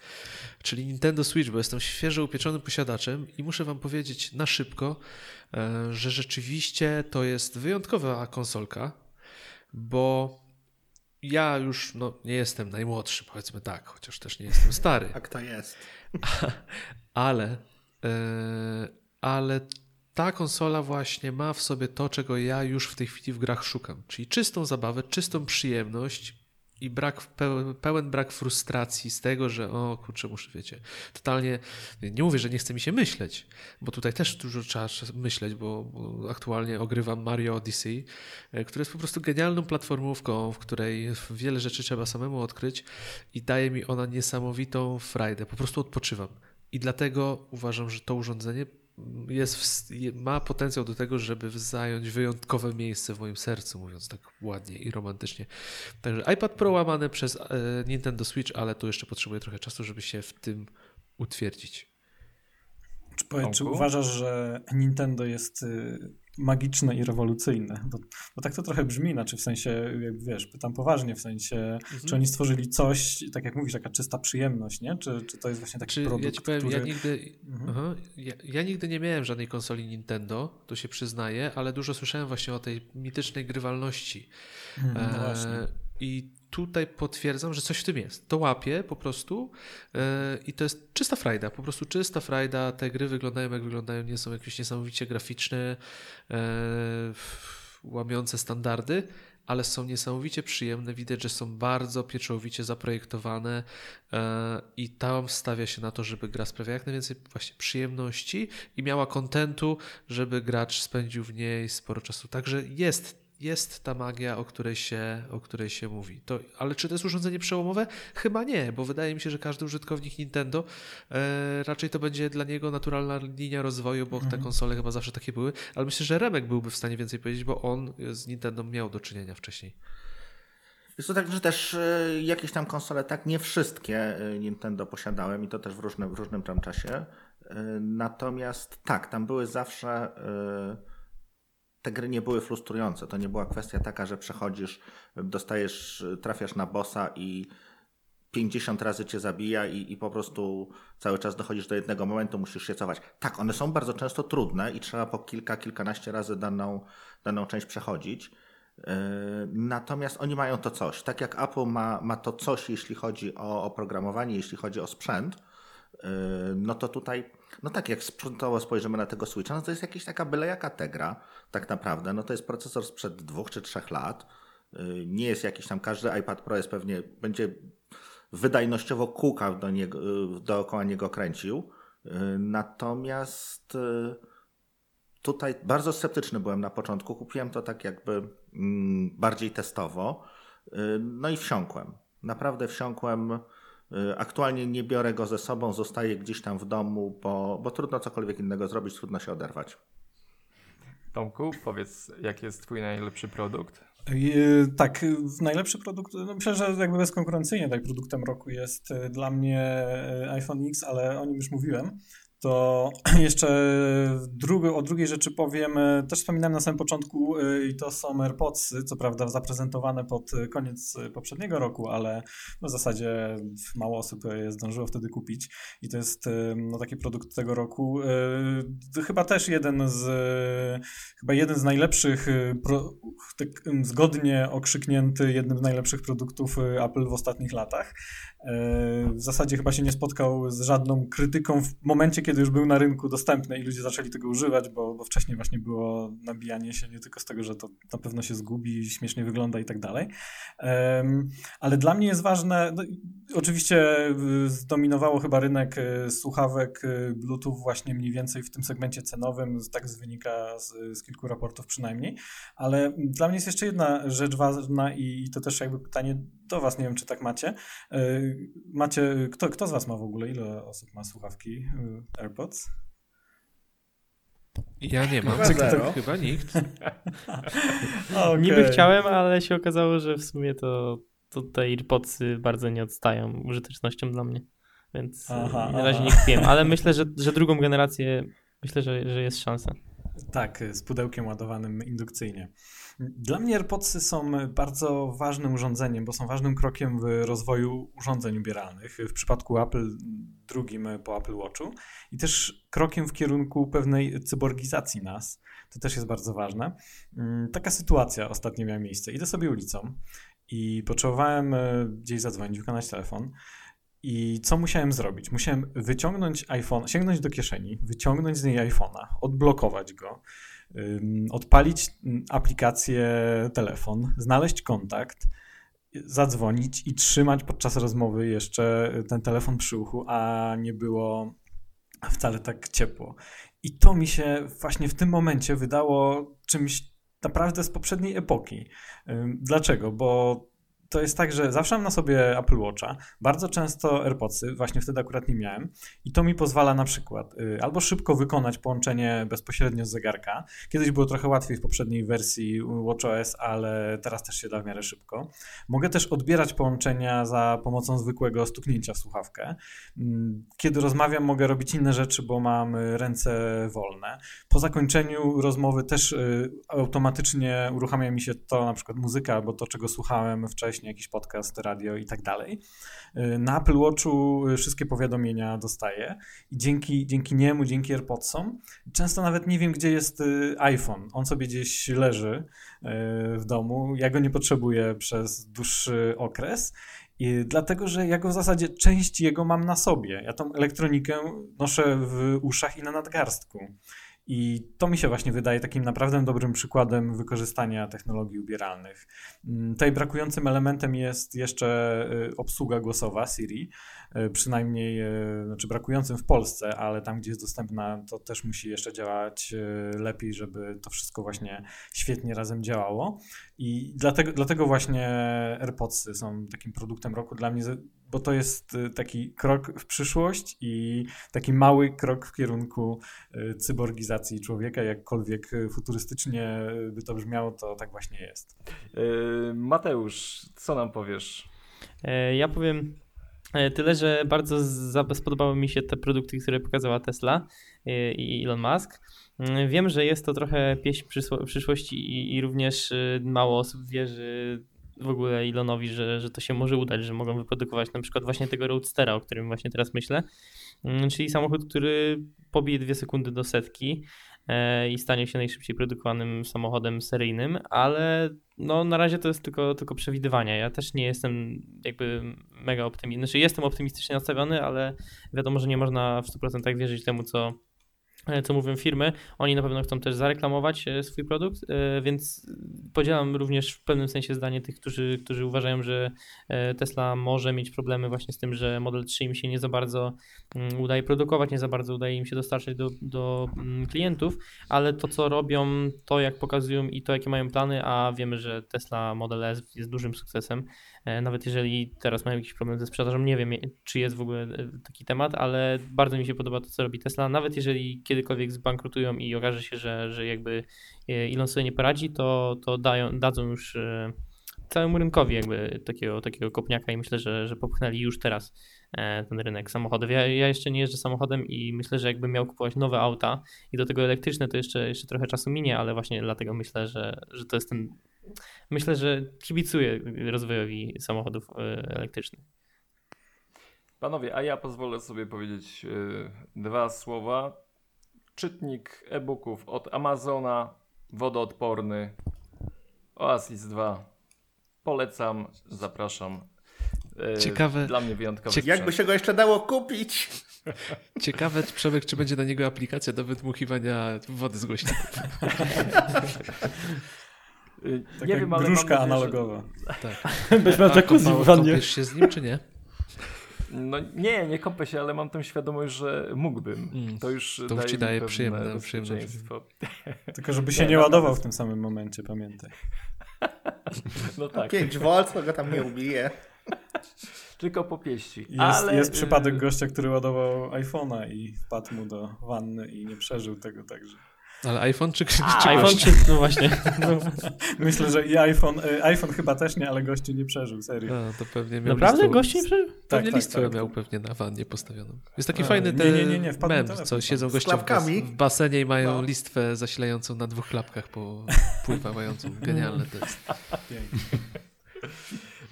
czyli Nintendo Switch, bo jestem świeżo upieczonym posiadaczem i muszę Wam powiedzieć na szybko, e, że rzeczywiście to jest wyjątkowa konsolka, bo ja już no, nie jestem najmłodszy, powiedzmy tak, chociaż też nie jestem stary, Tak to jest. ale, e, ale ta konsola właśnie ma w sobie to, czego ja już w tej chwili w grach szukam, czyli czystą zabawę, czystą przyjemność i brak, pełen, brak frustracji z tego, że o kurczę, muszę, wiecie, totalnie, nie mówię, że nie chce mi się myśleć, bo tutaj też dużo trzeba myśleć, bo, bo aktualnie ogrywam Mario Odyssey, e, który jest po prostu genialną platformówką, w której wiele rzeczy trzeba samemu odkryć i daje mi ona niesamowitą frajdę, po prostu odpoczywam. I dlatego uważam, że to urządzenie jest w, ma potencjał do tego, żeby zająć wyjątkowe miejsce w moim sercu, mówiąc tak ładnie i romantycznie. Także iPad Pro łamane przez e, Nintendo Switch, ale tu jeszcze potrzebuję trochę czasu, żeby się w tym utwierdzić. Czy, powiedz, czy uważasz, że Nintendo jest y, magiczne i rewolucyjne. Bo, bo, tak to trochę brzmi, znaczy w sensie, jak wiesz, pytam poważnie, w sensie, mhm. czy oni stworzyli coś, tak jak mówisz, taka czysta przyjemność, nie? Czy, czy to jest właśnie taki czy produkt, ja ci powiem, który... ja nigdy, mhm. aha, ja, ja, nigdy nie miałem żadnej konsoli Nintendo, to się przyznaję, ale dużo słyszałem właśnie o tej mitycznej grywalności. Mhm, no e, I tutaj potwierdzam, że coś w tym jest. To łapię po prostu yy, i to jest czysta frajda, po prostu czysta frajda. Te gry wyglądają jak wyglądają, nie są jakieś niesamowicie graficzne, yy, łamiące standardy, ale są niesamowicie przyjemne. Widać, że są bardzo pieczołowicie zaprojektowane yy, i tam stawia się na to, żeby gra sprawiała jak najwięcej właśnie przyjemności i miała kontentu, żeby gracz spędził w niej sporo czasu. Także jest jest ta magia, o której się, o której się mówi. To, ale czy to jest urządzenie przełomowe? Chyba nie, bo wydaje mi się, że każdy użytkownik Nintendo e, raczej to będzie dla niego naturalna linia rozwoju, bo mhm. te konsole chyba zawsze takie były, ale myślę, że Remek byłby w stanie więcej powiedzieć, bo on z Nintendo miał do czynienia wcześniej. Jest to tak, że też e, jakieś tam konsole, tak, nie wszystkie e, Nintendo posiadałem i to też w różnym, w różnym tam czasie. E, natomiast tak, tam były zawsze te gry nie były frustrujące. To nie była kwestia taka, że przechodzisz, dostajesz, trafiasz na bossa i 50 razy cię zabija i, i po prostu cały czas dochodzisz do jednego momentu, musisz się cofać. Tak, one są bardzo często trudne i trzeba po kilka, kilkanaście razy daną, daną część przechodzić. Yy, natomiast oni mają to coś. Tak jak Apple ma, ma to coś, jeśli chodzi o oprogramowanie, jeśli chodzi o sprzęt, yy, no to tutaj no tak, jak sprzętowo spojrzymy na tego Switcha, no to jest jakaś taka byle jaka Tegra, tak naprawdę. No to jest procesor sprzed dwóch czy trzech lat. Y, nie jest jakiś tam, każdy iPad Pro jest pewnie, będzie wydajnościowo kółka do niego, y, dookoła niego kręcił. Y, natomiast tutaj bardzo sceptyczny byłem na początku. Kupiłem to tak jakby mm, bardziej testowo. No i wsiąkłem. Naprawdę wsiąkłem aktualnie nie biorę go ze sobą, zostaje gdzieś tam w domu, bo, bo trudno cokolwiek innego zrobić, trudno się oderwać. Tomku, powiedz, jaki jest Twój najlepszy produkt? Y, tak, najlepszy produkt, no myślę, że jakby bezkonkurencyjnie tak produktem roku jest y, dla mnie iPhone X, ale o nim już mówiłem to jeszcze drugi, o drugiej rzeczy powiem. Też wspominałem na samym początku y, i to są AirPodsy, co prawda zaprezentowane pod koniec poprzedniego roku, ale w zasadzie mało osób je zdążyło wtedy kupić i to jest y, no, taki produkt tego roku. Y, chyba też jeden z chyba jeden z najlepszych, tak zgodnie okrzyknięty jednym z najlepszych produktów Apple w ostatnich latach. W zasadzie chyba się nie spotkał z żadną krytyką w momencie, kiedy już był na rynku dostępny i ludzie zaczęli tego używać, bo, bo wcześniej właśnie było nabijanie się nie tylko z tego, że to na pewno się zgubi, śmiesznie wygląda i tak dalej. Ale dla mnie jest ważne, no, oczywiście zdominowało chyba rynek y, słuchawek y, Bluetooth właśnie mniej więcej w tym segmencie cenowym, tak wynika z, z kilku raportów przynajmniej, ale dla mnie jest jeszcze jedna rzecz ważna i to też jakby pytanie do was, nie wiem czy tak macie. Macie, kto, kto z was ma w ogóle, ile osób ma słuchawki AirPods? Ja nie mam. Chyba, chyba nikt. okay. Niby chciałem, ale się okazało, że w sumie to, to te AirPodsy bardzo nie odstają użytecznością dla mnie. Więc aha, na razie aha. nie kupiłem, ale myślę, że, że drugą generację myślę, że, że jest szansa. Tak, z pudełkiem ładowanym indukcyjnie. Dla mnie AirPodsy są bardzo ważnym urządzeniem, bo są ważnym krokiem w rozwoju urządzeń ubieralnych. W przypadku Apple drugim po Apple Watchu i też krokiem w kierunku pewnej cyborgizacji nas. To też jest bardzo ważne. Mm, taka sytuacja ostatnio miała miejsce. Idę sobie ulicą i potrzebowałem e, gdzieś zadzwonić, wykonać telefon I co musiałem zrobić? Musiałem wyciągnąć iPhone, sięgnąć do kieszeni, wyciągnąć z niej iPhone'a, odblokować go, odpalić mm, aplikację telefon, znaleźć kontakt, zadzwonić i trzymać podczas rozmowy jeszcze ten telefon przy uchu, a nie było wcale tak ciepło. I to mi się właśnie w tym momencie wydało czymś naprawdę z poprzedniej epoki. Dlaczego? Bo to jest tak, że zawsze mam na sobie Apple Watcha, bardzo często AirPodsy, właśnie wtedy akurat nie miałem i to mi pozwala na przykład y, albo szybko wykonać połączenie bezpośrednio z zegarka. Kiedyś było trochę łatwiej w poprzedniej wersji WatchOS, ale teraz też się da w miarę szybko. Mogę też odbierać połączenia za pomocą zwykłego stuknięcia w słuchawkę. Mm, Kiedy rozmawiam, mogę robić inne rzeczy, bo mam y, ręce wolne. Po zakończeniu rozmowy też y, automatycznie uruchamia mi się to, na przykład muzyka, albo to, czego słuchałem wcześniej, jakiś podcast, radio i tak dalej. Y, Na Apple Watchu y, wszystkie powiadomienia dostaję i dzięki, dzięki niemu, dzięki AirPodsom, często nawet nie wiem, gdzie jest y, iPhone. On sobie gdzieś leży w domu. Ja go nie potrzebuję przez dłuższy okres. I dlatego, że ja go w zasadzie część jego mam na sobie. Ja tą elektronikę noszę w uszach i na nadgarstku. I to mi się właśnie wydaje takim naprawdę dobrym przykładem wykorzystania technologii ubieralnych. Mm, Tutaj brakującym elementem jest jeszcze y, obsługa głosowa Siri, y, przynajmniej, y, znaczy brakującym w Polsce, ale tam, gdzie jest dostępna, to też musi jeszcze działać lepiej, żeby to wszystko właśnie świetnie razem działało. I dlatego, dlatego właśnie AirPodsy są takim produktem roku dla mnie, bo to jest y, taki krok w przyszłość i taki mały krok w kierunku y, cyborgizacji człowieka, jakkolwiek y, futurystycznie by to brzmiało, to tak właśnie jest. Mateusz, co nam powiesz? E, Ja powiem e, tyle, że bardzo spodobały mi się te produkty, które pokazała Tesla e, i Elon Musk. Mm, Wiem, że jest to trochę pieśń przyszłości i, również mało osób wierzy w ogóle Elonowi, że, że to się może udać, że mogą wyprodukować na przykład właśnie tego Roadstera, o którym właśnie teraz myślę, Mm, czyli samochód, który pobije dwie sekundy do setki e, i stanie się najszybciej produkowanym samochodem seryjnym, ale no na razie to jest tylko, tylko przewidywania. Ja też nie jestem jakby mega optymistyczny. Znaczy jestem optymistycznie nastawiony, ale wiadomo, że nie można w 100% wierzyć temu, co, co mówią firmy. Oni na pewno chcą też zareklamować e, swój produkt, e, więc podzielam również w pewnym sensie zdanie tych, którzy, którzy uważają, że e, Tesla może mieć problemy właśnie z tym, że Model 3 im się nie za bardzo mm, udaje produkować, nie za bardzo udaje im się dostarczać do, do mm, klientów, ale to co robią, to jak pokazują i to jakie mają plany, a wiemy, że Tesla Model S jest dużym sukcesem, E, nawet jeżeli teraz mają jakiś problem ze sprzedażą, nie wiem czy jest w ogóle e, taki temat, ale bardzo mi się podoba to co robi Tesla, nawet jeżeli kiedykolwiek zbankrutują i okaże się, że, że jakby e, Elon sobie nie poradzi, to, to dają, dadzą już e, całemu rynkowi jakby takiego, takiego kopniaka i myślę, że, że popchnęli już teraz e, ten rynek samochodów. Ja, ja jeszcze nie jeżdżę samochodem i myślę, że jakbym miał kupować nowe auta i do tego elektryczne, to jeszcze, jeszcze trochę czasu minie, ale właśnie dlatego myślę, że, że to jest ten. Myślę, że kibicuję rozwojowi samochodów e, elektrycznych. Panowie, a ja pozwolę sobie powiedzieć yy, dwa słowa. Czytnik e-booków od Amazona, wodoodporny, Oasis 2. Polecam, zapraszam. Yy, Ciekawe- Dla mnie wyjątkowy cie- sprzęt. Jakby się go jeszcze dało kupić. Ciekawe, Przemek, czy będzie na niego aplikacja do wydmuchiwania wody z głośników. Yy, Taka nie wiem, ale mam gruszka nadzieję, że- analogowa. Tak. Będziesz miał A jacuzzi w wannie. kąpiesz się z nim, czy nie? No nie, nie kąpę się, ale mam tę świadomość, że mógłbym. Mm, To już to daje ci daje przyjemne- przyjemne bezpieczeństwo. Tylko żeby się Nie, nie, ładował w tym samym momencie, pamiętaj. No tak, 5 V, to go tam nie ubije. tylko po pieści. Jest, ale, jest przypadek yy, gościa, który ładował iPhone'a i wpadł mu do wanny i nie przeżył tego także. Ale iPhone czy, czy A, czy iPhone czy, no właśnie. No. Myślę, że i iPhone, y, iPhone chyba też nie, ale gościu nie przeżył, serio. A, to pewnie miał Naprawdę? listwę- Gości nie przeżył? Pewnie tak, listwę tak. miał pewnie na wannie postawioną. Jest taki A, fajny nie, ten nie, nie, nie, mem, telefon co siedzą goście w, bas klapkami? w basenie i mają No. listwę zasilającą na dwóch klapkach po pływającą. Genialne to jest.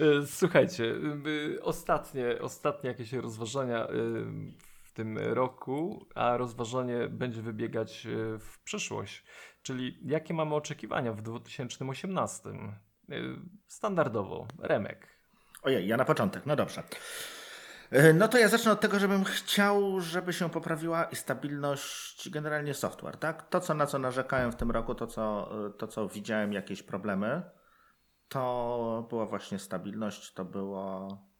Y, Słuchajcie, y, ostatnie, ostatnie jakieś rozważania w tym roku, a rozważanie będzie wybiegać y, w przyszłość. Czyli jakie mamy oczekiwania w 2018? Y, Standardowo, Remek. Ojej, ja na początek, no dobrze. E, no to ja zacznę od tego, żebym chciał, żeby się poprawiła i stabilność generalnie software, tak? To, co, na co narzekałem w tym roku, to co, to, co widziałem jakieś problemy, to była właśnie stabilność, to było e,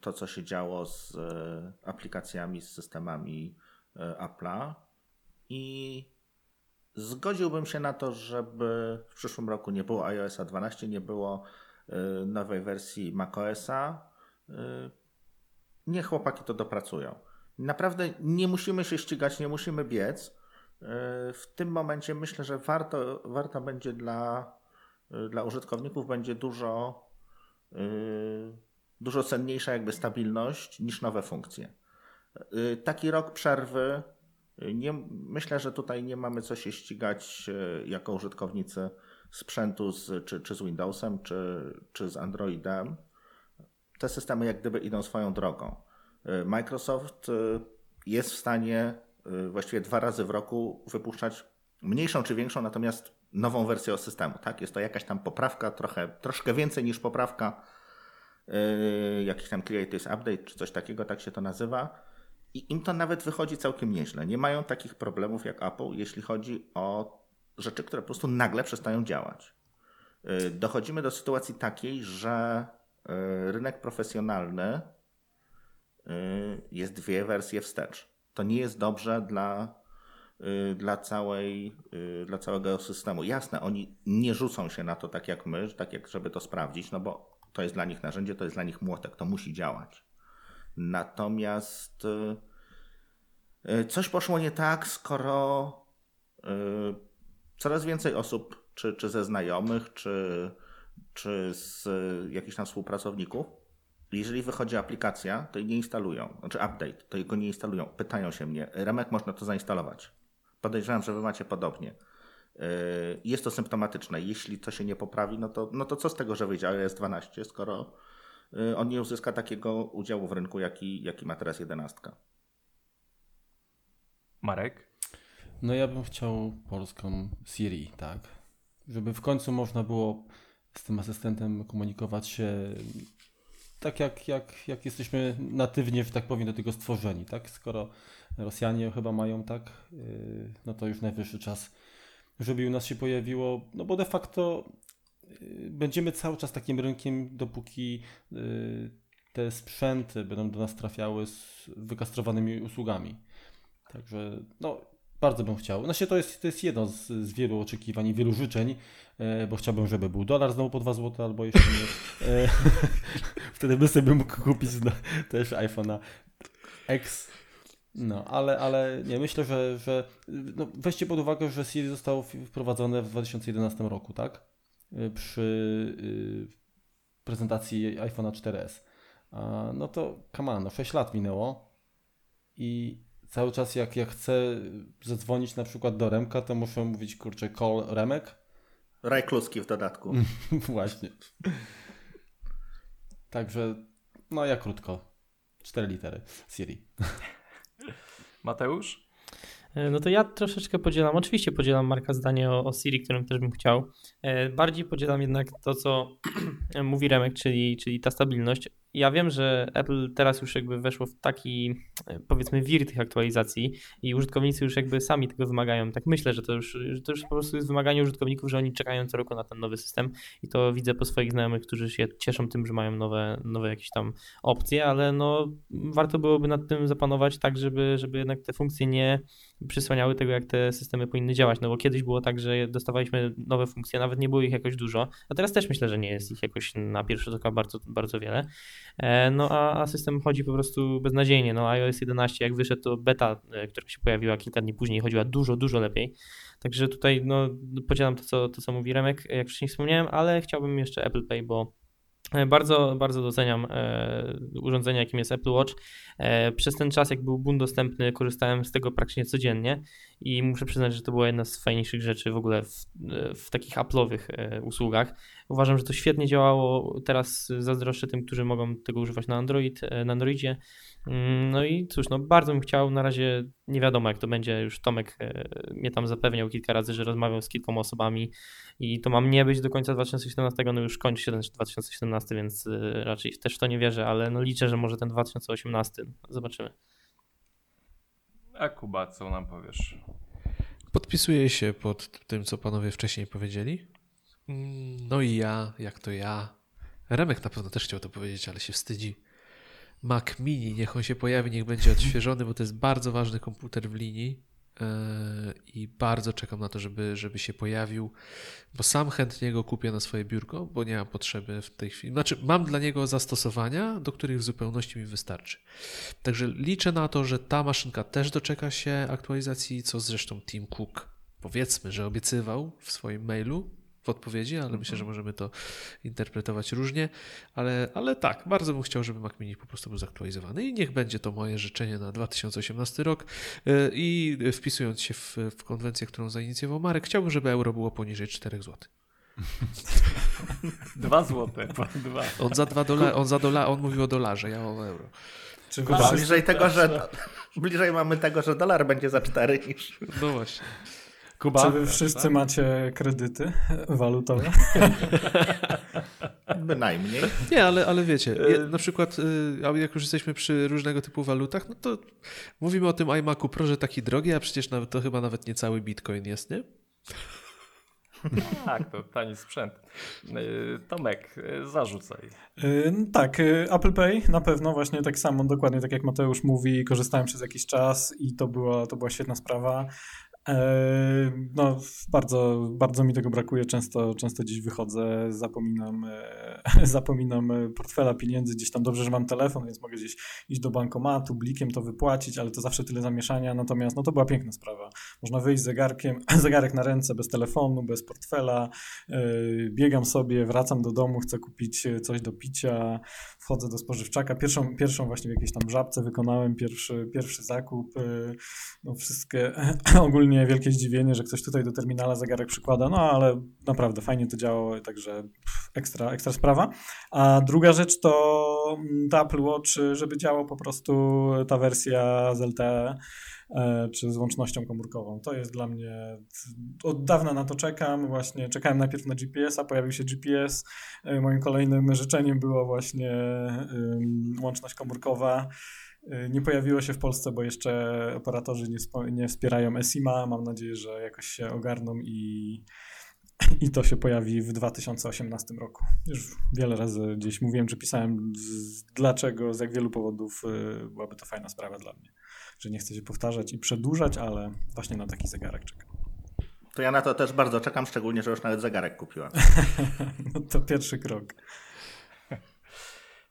to, co się działo z e, aplikacjami, z systemami Apple'a i zgodziłbym się na to, żeby w przyszłym roku nie było iOS 12, nie było nowej wersji macOSa, niech chłopaki to dopracują. Naprawdę nie musimy się ścigać, nie musimy biec. W tym momencie myślę, że warto, warto będzie dla, dla użytkowników będzie dużo, dużo cenniejsza jakby stabilność niż nowe funkcje. Taki rok przerwy, nie, myślę, że tutaj nie mamy co się ścigać jako użytkownicy sprzętu z, czy, czy z Windowsem, czy, czy z Androidem te systemy jak gdyby idą swoją drogą. Y, Microsoft y, jest w stanie y, właściwie dwa razy w roku wypuszczać mniejszą czy większą, natomiast nową wersję systemu. Tak? Jest to jakaś tam poprawka, trochę, troszkę więcej niż poprawka, jakiś tam Creators Update czy coś takiego, tak się to nazywa. I im to nawet wychodzi całkiem nieźle. Nie mają takich problemów jak Apple, jeśli chodzi o rzeczy, które po prostu nagle przestają działać. Yy, dochodzimy do sytuacji takiej, że E, rynek profesjonalny jest dwie wersje wstecz. To nie jest dobrze dla, dla, całej, dla całego systemu. Jasne, oni nie rzucą się na to tak jak my, tak jak żeby to sprawdzić, no bo to jest dla nich narzędzie, to jest dla nich młotek, to musi działać. Natomiast coś poszło nie tak, skoro coraz więcej osób, czy, czy ze znajomych, czy, czy z jakichś tam współpracowników, jeżeli wychodzi aplikacja, to jej nie instalują. Znaczy update, to go nie instalują. Pytają się mnie, Remek można to zainstalować. Podejrzewam, że wy macie podobnie. Yy, jest to symptomatyczne. Jeśli to się nie poprawi, no to, no to co z tego, że wyjdzie iOS 12, skoro yy, on nie uzyska takiego udziału w rynku, jaki, jaki ma teraz 11. Marek? No ja bym chciał polską Siri, tak. Żeby w końcu można było z tym asystentem komunikować się tak jak, jak, jak jesteśmy natywnie, że tak powiem, do tego stworzeni, tak? Skoro Rosjanie chyba mają tak, yy, no to już najwyższy czas, żeby u nas się pojawiło, no bo de facto yy, będziemy cały czas takim rynkiem, dopóki yy, te sprzęty będą do nas trafiały z wykastrowanymi usługami. Także no, bardzo bym chciał. Znaczy to jest, to jest jedno z, z wielu oczekiwań i wielu życzeń, e, bo chciałbym, żeby był dolar znowu po 2 zł albo jeszcze nie. Wtedy by sobie mógł kupić też iPhone'a X. No, ale, ale nie, myślę, że, że no, weźcie pod uwagę, że Siri zostało wprowadzone w 2011 roku, tak? E, przy y, prezentacji iPhone'a 4S. A, no to, come on, no 6 lat minęło i cały czas jak, jak chcę zadzwonić na przykład do Remka, to muszę mówić, kurczę, call Remek. Raj Kluski w dodatku. Właśnie. Także, no ja krótko. Cztery litery. Siri. Mateusz? E, no to ja troszeczkę podzielam, oczywiście podzielam Marka zdanie o, o Siri, którym też bym chciał. E, bardziej podzielam jednak to, co mówi Remek, czyli, czyli ta stabilność ja wiem, że Apple teraz już jakby weszło w taki e, powiedzmy wir tych aktualizacji i użytkownicy już jakby sami tego wymagają. Tak myślę, że to już, że to już po prostu jest wymaganie użytkowników, że oni czekają co roku na ten nowy system i to widzę po swoich znajomych, którzy się cieszą tym, że mają nowe, nowe jakieś tam opcje, ale no warto byłoby nad tym zapanować tak, żeby, żeby jednak te funkcje nie przysłaniały tego, jak te systemy powinny działać, no bo kiedyś było tak, że dostawaliśmy nowe funkcje, nawet nie było ich jakoś dużo, a teraz też myślę, że nie jest ich jakoś na pierwszy rzut oka bardzo, bardzo wiele. E, no a, a system chodzi po prostu beznadziejnie. No iOS 11 jak wyszedł to beta, e, która się pojawiła kilka dni później, chodziła dużo, dużo lepiej. Także tutaj no, podzielam to co, to, co mówi Remek, jak wcześniej wspomniałem, ale chciałbym jeszcze Apple Pay, bo bardzo, bardzo doceniam e, urządzenie, jakim jest Apple Watch. E, przez ten czas, jak był Boon dostępny, korzystałem z tego praktycznie codziennie i muszę przyznać, że to była jedna z fajniejszych rzeczy w ogóle w, w takich Apple'owych e, usługach. Uważam, że to świetnie działało. Teraz zazdroszczę tym, którzy mogą tego używać na Android, e, na Androidzie. Mm, no i cóż, no bardzo bym chciał, na razie nie wiadomo jak to będzie, już Tomek e, mnie tam zapewniał kilka razy, że rozmawiał z kilkoma osobami i to mam nie być do końca 2017, no już kończy się ten 2017, więc raczej też w to nie wierzę, ale no liczę, że może ten 2018, zobaczymy. A Kuba, co nam powiesz? Podpisuję się pod tym, co panowie wcześniej powiedzieli. No i ja, jak to ja. Remek na pewno też chciał to powiedzieć, ale się wstydzi. Mac Mini, niech on się pojawi, niech będzie odświeżony, bo to jest bardzo ważny komputer w linii. E, i bardzo czekam na to, żeby, żeby się pojawił, bo sam chętnie go kupię na swoje biurko, bo nie mam potrzeby w tej chwili. Znaczy, mam dla niego zastosowania, do których w zupełności mi wystarczy. Także liczę na to, że ta maszynka też doczeka się aktualizacji, co zresztą Tim Cook powiedzmy, że obiecywał w swoim mailu, w odpowiedzi, ale myślę, że możemy to interpretować różnie. Ale, ale tak, bardzo bym chciał, żeby Mac Mini po prostu był zaktualizowany i niech będzie to moje życzenie na 2018 rok. Y, I wpisując się w, w konwencję, którą zainicjował Marek, chciałbym, żeby euro było poniżej 4 zł. Dwa złote, dwa. On za dwa dola, on za dola, on mówił o dolarze, ja o euro. Czy bliżej tego, że bliżej mamy tego, że dolar będzie za 4 niż. No właśnie. Kuba? Czy wy wszyscy macie kredyty walutowe? Bynajmniej. Nie, ale, ale wiecie, na przykład jak już jesteśmy przy różnego typu walutach, no to mówimy o tym iMacu Pro, że taki drogi, a przecież to chyba nawet nie cały bitcoin jest, nie? Tak, to tani sprzęt. Tomek, zarzucaj. Tak, Apple Pay na pewno właśnie tak samo, dokładnie tak jak Mateusz mówi, korzystałem przez jakiś czas i to była, to była świetna sprawa. E, no, bardzo, bardzo mi tego brakuje. Często, często gdzieś wychodzę, zapominam, e, zapominam portfela pieniędzy. Gdzieś tam dobrze, że mam telefon, więc mogę gdzieś iść do bankomatu, blikiem to wypłacić, ale to zawsze tyle zamieszania. Natomiast no, to była piękna sprawa. Można wyjść zegarkiem, zegarek na ręce, bez telefonu, bez portfela. E, biegam sobie, wracam do domu, chcę kupić coś do picia, wchodzę do spożywczaka. Pierwszą, pierwszą właśnie w jakiejś tam żabce wykonałem pierwszy, pierwszy zakup. No, wszystkie ogólnie wielkie zdziwienie, że ktoś tutaj do terminala zegarek przykłada, no ale naprawdę fajnie to działało, także ekstra, ekstra sprawa. A druga rzecz to mm, Apple Watch, żeby działał po prostu ta wersja z LTE czy z łącznością komórkową. To jest dla mnie, od dawna na to czekam, właśnie czekałem najpierw na GPS-a, pojawił się GPS, e, moim kolejnym życzeniem było właśnie łączność komórkowa, Y, nie pojawiło się w Polsce, bo jeszcze operatorzy nie, nie wspierają ESIMA. Mam nadzieję, że jakoś się ogarną i, i to się pojawi w 2018 roku. Już wiele razy gdzieś mówiłem, czy pisałem, z, dlaczego, z jak wielu powodów byłaby to fajna sprawa dla mnie. Że nie chcę się powtarzać i przedłużać, ale właśnie na taki zegarek czekam. To ja na to też bardzo czekam, szczególnie, że już nawet zegarek kupiłem. no to pierwszy krok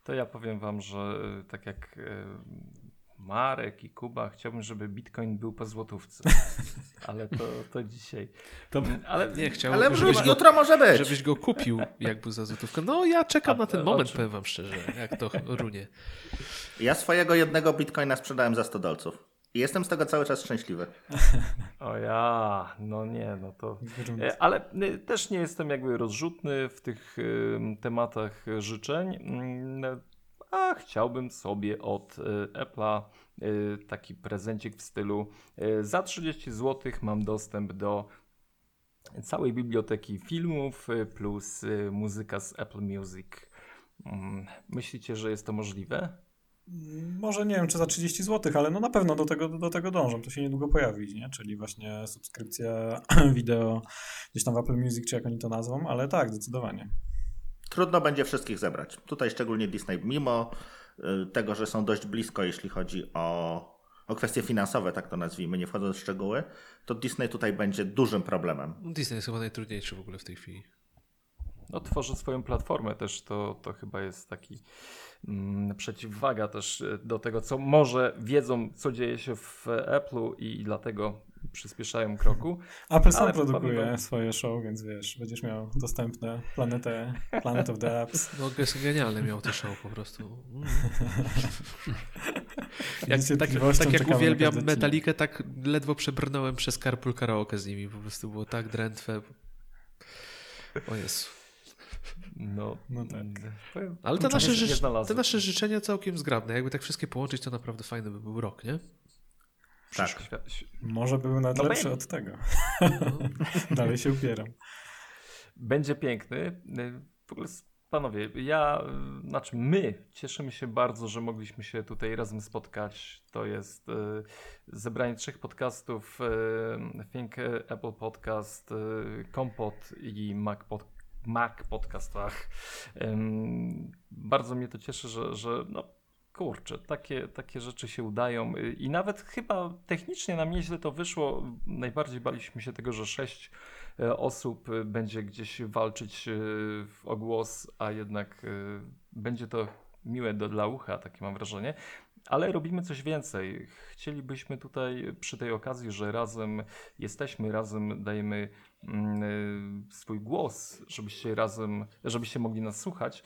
to ja powiem wam, że e, tak jak e, Marek i Kuba, chciałbym, żeby Bitcoin był po złotówce. Ale to, to dzisiaj. To, ale nie chciałbym, ale żebyś go, jutro może być. Żebyś go kupił, jak był za złotówkę. No ja czekam A, na ten moment, powiem wam szczerze, jak to runie. Ja swojego jednego Bitcoina sprzedałem za 100 dolców. I jestem z tego cały czas szczęśliwy. O ja, no nie, no to. E, ale też nie jestem jakby rozrzutny w tych tematach życzeń. A chciałbym sobie od e, Apple'a e, taki prezencik w stylu za 30 zł mam dostęp do całej biblioteki filmów plus muzyka z Apple Music. Mm, myślicie, że jest to możliwe? Może nie wiem, czy za 30 zł, ale no na pewno do tego, do tego dążą. To się niedługo pojawi, nie? czyli właśnie subskrypcja wideo gdzieś tam w Apple Music, czy jak oni to nazwą, ale tak, zdecydowanie. Trudno będzie wszystkich zebrać. Tutaj szczególnie Disney, mimo y, tego, że są dość blisko, jeśli chodzi o, o kwestie finansowe, tak to nazwijmy, nie wchodząc w szczegóły, to Disney tutaj będzie dużym problemem. Disney jest chyba najtrudniejszy w ogóle w tej chwili. No, tworzy swoją platformę też, to, to chyba jest taki Mm, przeciwwaga też e, do tego, co może wiedzą, co dzieje się w Apple'u i dlatego przyspieszają kroku. Apple sam produkuje powiem... swoje show, więc wiesz, będziesz miał dostępne planetę, Planet of the Apps. No, jest genialny miał to show po prostu. Jak, tak, tak jak uwielbiam. Metalikę, tak ledwo przebrnąłem przez Carpool Karaoke z nimi. Po prostu było tak drętwe. O Jezu. No, No tak. mm, Ale te nasze, te nasze życzenia całkiem zgrabne. Jakby tak wszystkie połączyć, to naprawdę fajny by był rok, nie? Tak. Może były nawet No będzie. od tego. Dalej się upieram. Będzie piękny. W ogóle, panowie, ja, znaczy my cieszymy się bardzo, że mogliśmy się tutaj razem spotkać. To jest y, zebranie trzech podcastów, y, Think Apple Podcast, y, Kompot i Mac, pod, Mac Podcastach. Bardzo mnie to cieszy, że, że no, kurczę, takie, takie rzeczy się udają Y, i nawet chyba technicznie nam nieźle to wyszło. Najbardziej baliśmy się tego, że sześć e, osób e, będzie gdzieś walczyć o głos, a jednak będzie to miłe do, dla ucha, takie mam wrażenie. Ale robimy coś więcej. Chcielibyśmy tutaj przy tej okazji, że razem jesteśmy, razem dajemy mm, swój głos, żebyście razem, żebyście mogli nas słuchać.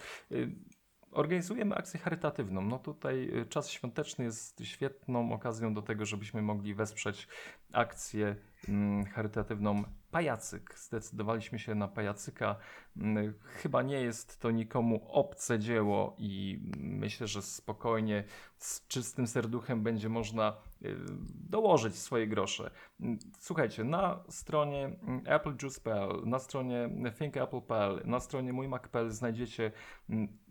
Organizujemy akcję charytatywną. No tutaj y, czas świąteczny jest świetną okazją do tego, żebyśmy mogli wesprzeć akcję mm, charytatywną Pajacyk. Zdecydowaliśmy się na Pajacyka. Mm, Chyba nie jest to nikomu obce dzieło i myślę, że spokojnie, z czystym serduchem będzie można y, dołożyć swoje grosze. Mm, Słuchajcie, na stronie applejuice.pl, na stronie thinkapple.pl, na stronie mójmac.pl znajdziecie,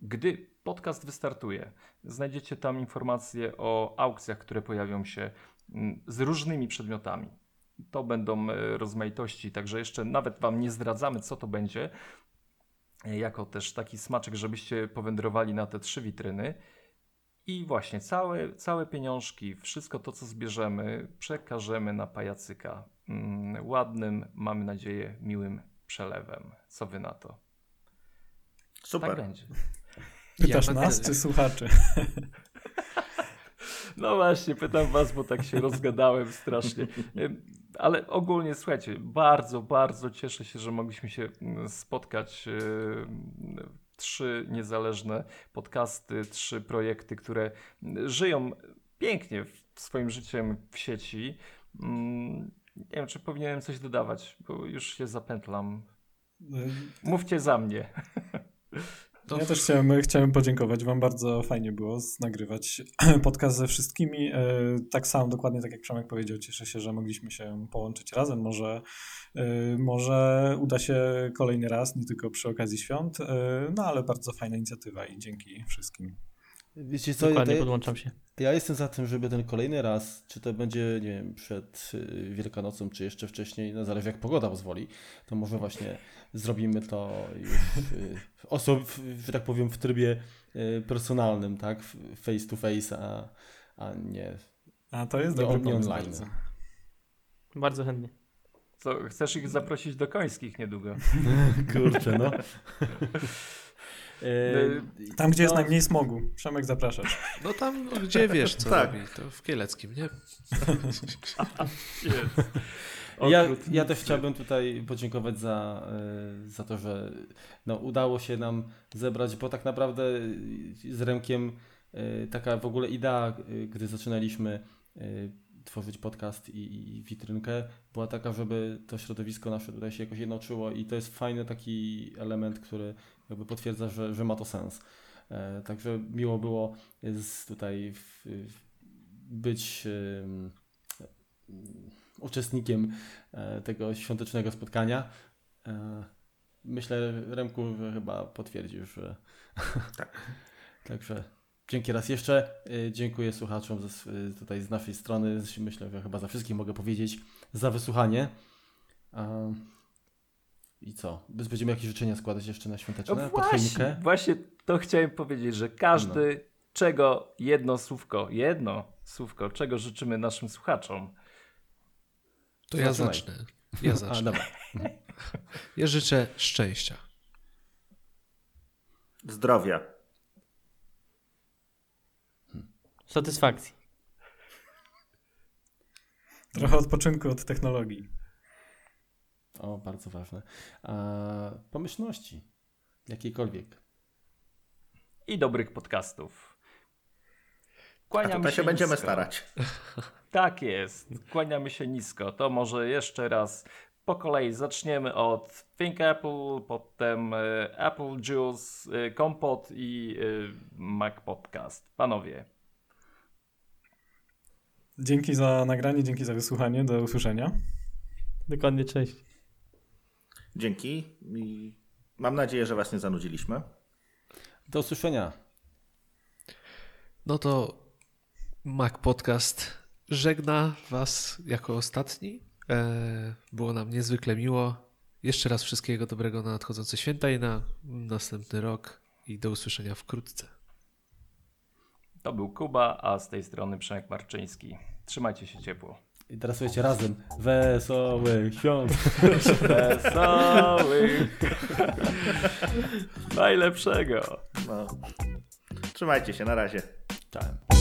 gdy podcast wystartuje, znajdziecie tam informacje o aukcjach, które pojawią się mm, z różnymi przedmiotami. To będą e, rozmaitości, także jeszcze nawet Wam nie zdradzamy, co to będzie, e, jako też taki smaczek, żebyście powędrowali na te trzy witryny. I właśnie całe, całe pieniążki, wszystko to, co zbierzemy, przekażemy na pajacyka. Mm, ładnym, mamy nadzieję, miłym przelewem. Co Wy na to? Super. Tak będzie. Pytasz Ja nas czy słuchaczy? No właśnie, pytam was, bo tak się rozgadałem strasznie. Ale ogólnie słuchajcie, bardzo, bardzo cieszę się, że mogliśmy się mm, spotkać. Ym, Trzy niezależne podcasty, trzy projekty, które mm, żyją pięknie w- swoim życiem w sieci. Mm, Nie wiem, czy powinienem coś dodawać, bo już się zapętlam. Mówcie za mnie. To Ja też chciałem, chciałem podziękować Wam. Bardzo fajnie było nagrywać podcast ze wszystkimi. E, Tak samo, dokładnie tak jak Przemek powiedział, cieszę się, że mogliśmy się połączyć razem. Może, e, może uda się kolejny raz, nie tylko przy okazji świąt. E, No ale bardzo fajna inicjatywa i dzięki wszystkim. Wiecie co, ja, Dokładnie, to- podłączam się. ja jestem za tym, żeby ten kolejny raz, czy to będzie, nie wiem, przed y, Wielkanocą, czy jeszcze wcześniej, no zależy jak pogoda pozwoli, to może właśnie zrobimy to y, w- że tak powiem, w trybie y, personalnym, tak, face to face, a, a nie A to jest dobry pomysł online. bardzo. Bardzo chętnie. Co, chcesz ich zaprosić do końskich niedługo? Kurczę, no. Y, Tam, gdzie jest No. najmniej smogu. Przemek, zapraszasz. No tam, gdzie wiesz, co Tak. robi. To w Kieleckim, nie? Jest. Ja, ja też chciałbym tutaj podziękować za, y, za to, że no, udało się nam zebrać, bo tak naprawdę y, z Remkiem y, taka w ogóle idea, gdy zaczynaliśmy tworzyć podcast i, i witrynkę, była taka, żeby to środowisko nasze tutaj się jakoś jednoczyło i to jest fajny taki element, który jakby potwierdza, że, że ma to sens. E, Także miło było tutaj w, w być uczestnikiem e, tego świątecznego spotkania. E, Myślę, Remku, chyba potwierdzisz, że. Tak. Także dzięki raz jeszcze. E, Dziękuję słuchaczom sw- tutaj z naszej strony. Myślę, że chyba za wszystkim mogę powiedzieć za wysłuchanie. I co? Będziemy jakieś życzenia składać jeszcze na świąteczne? No właśnie, właśnie to chciałem powiedzieć, że każdy, No. czego jedno słówko, jedno słówko, czego życzymy naszym słuchaczom. To ja Zaczynaj. zacznę. Ja A, zacznę. dobra. Ja życzę szczęścia. Zdrowia. Satysfakcji. Trochę odpoczynku od technologii. O, bardzo ważne. A, pomyślności. Jakiejkolwiek. I dobrych podcastów. A Kłaniamy tutaj się będziemy starać. Tak jest. Kłaniamy się nisko. To może jeszcze raz po kolei zaczniemy od Think Apple, potem e, Apple Juice, e, Kompot i e, Mac Podcast. Panowie, Dzięki za nagranie, dzięki za wysłuchanie. Do usłyszenia. Dokładnie, cześć. Dzięki i mam nadzieję, że Was nie zanudziliśmy. Do usłyszenia. No to Mac Podcast żegna Was jako ostatni. E, było nam niezwykle miło. Jeszcze raz wszystkiego dobrego na nadchodzące święta i na następny rok. I do usłyszenia wkrótce. to był Kuba, a z tej strony Przemek Marczyński. Trzymajcie się ciepło. I teraz słuchajcie razem. Wesołych świąt. Wesołych! Najlepszego! No. Trzymajcie się, na razie. Cześć.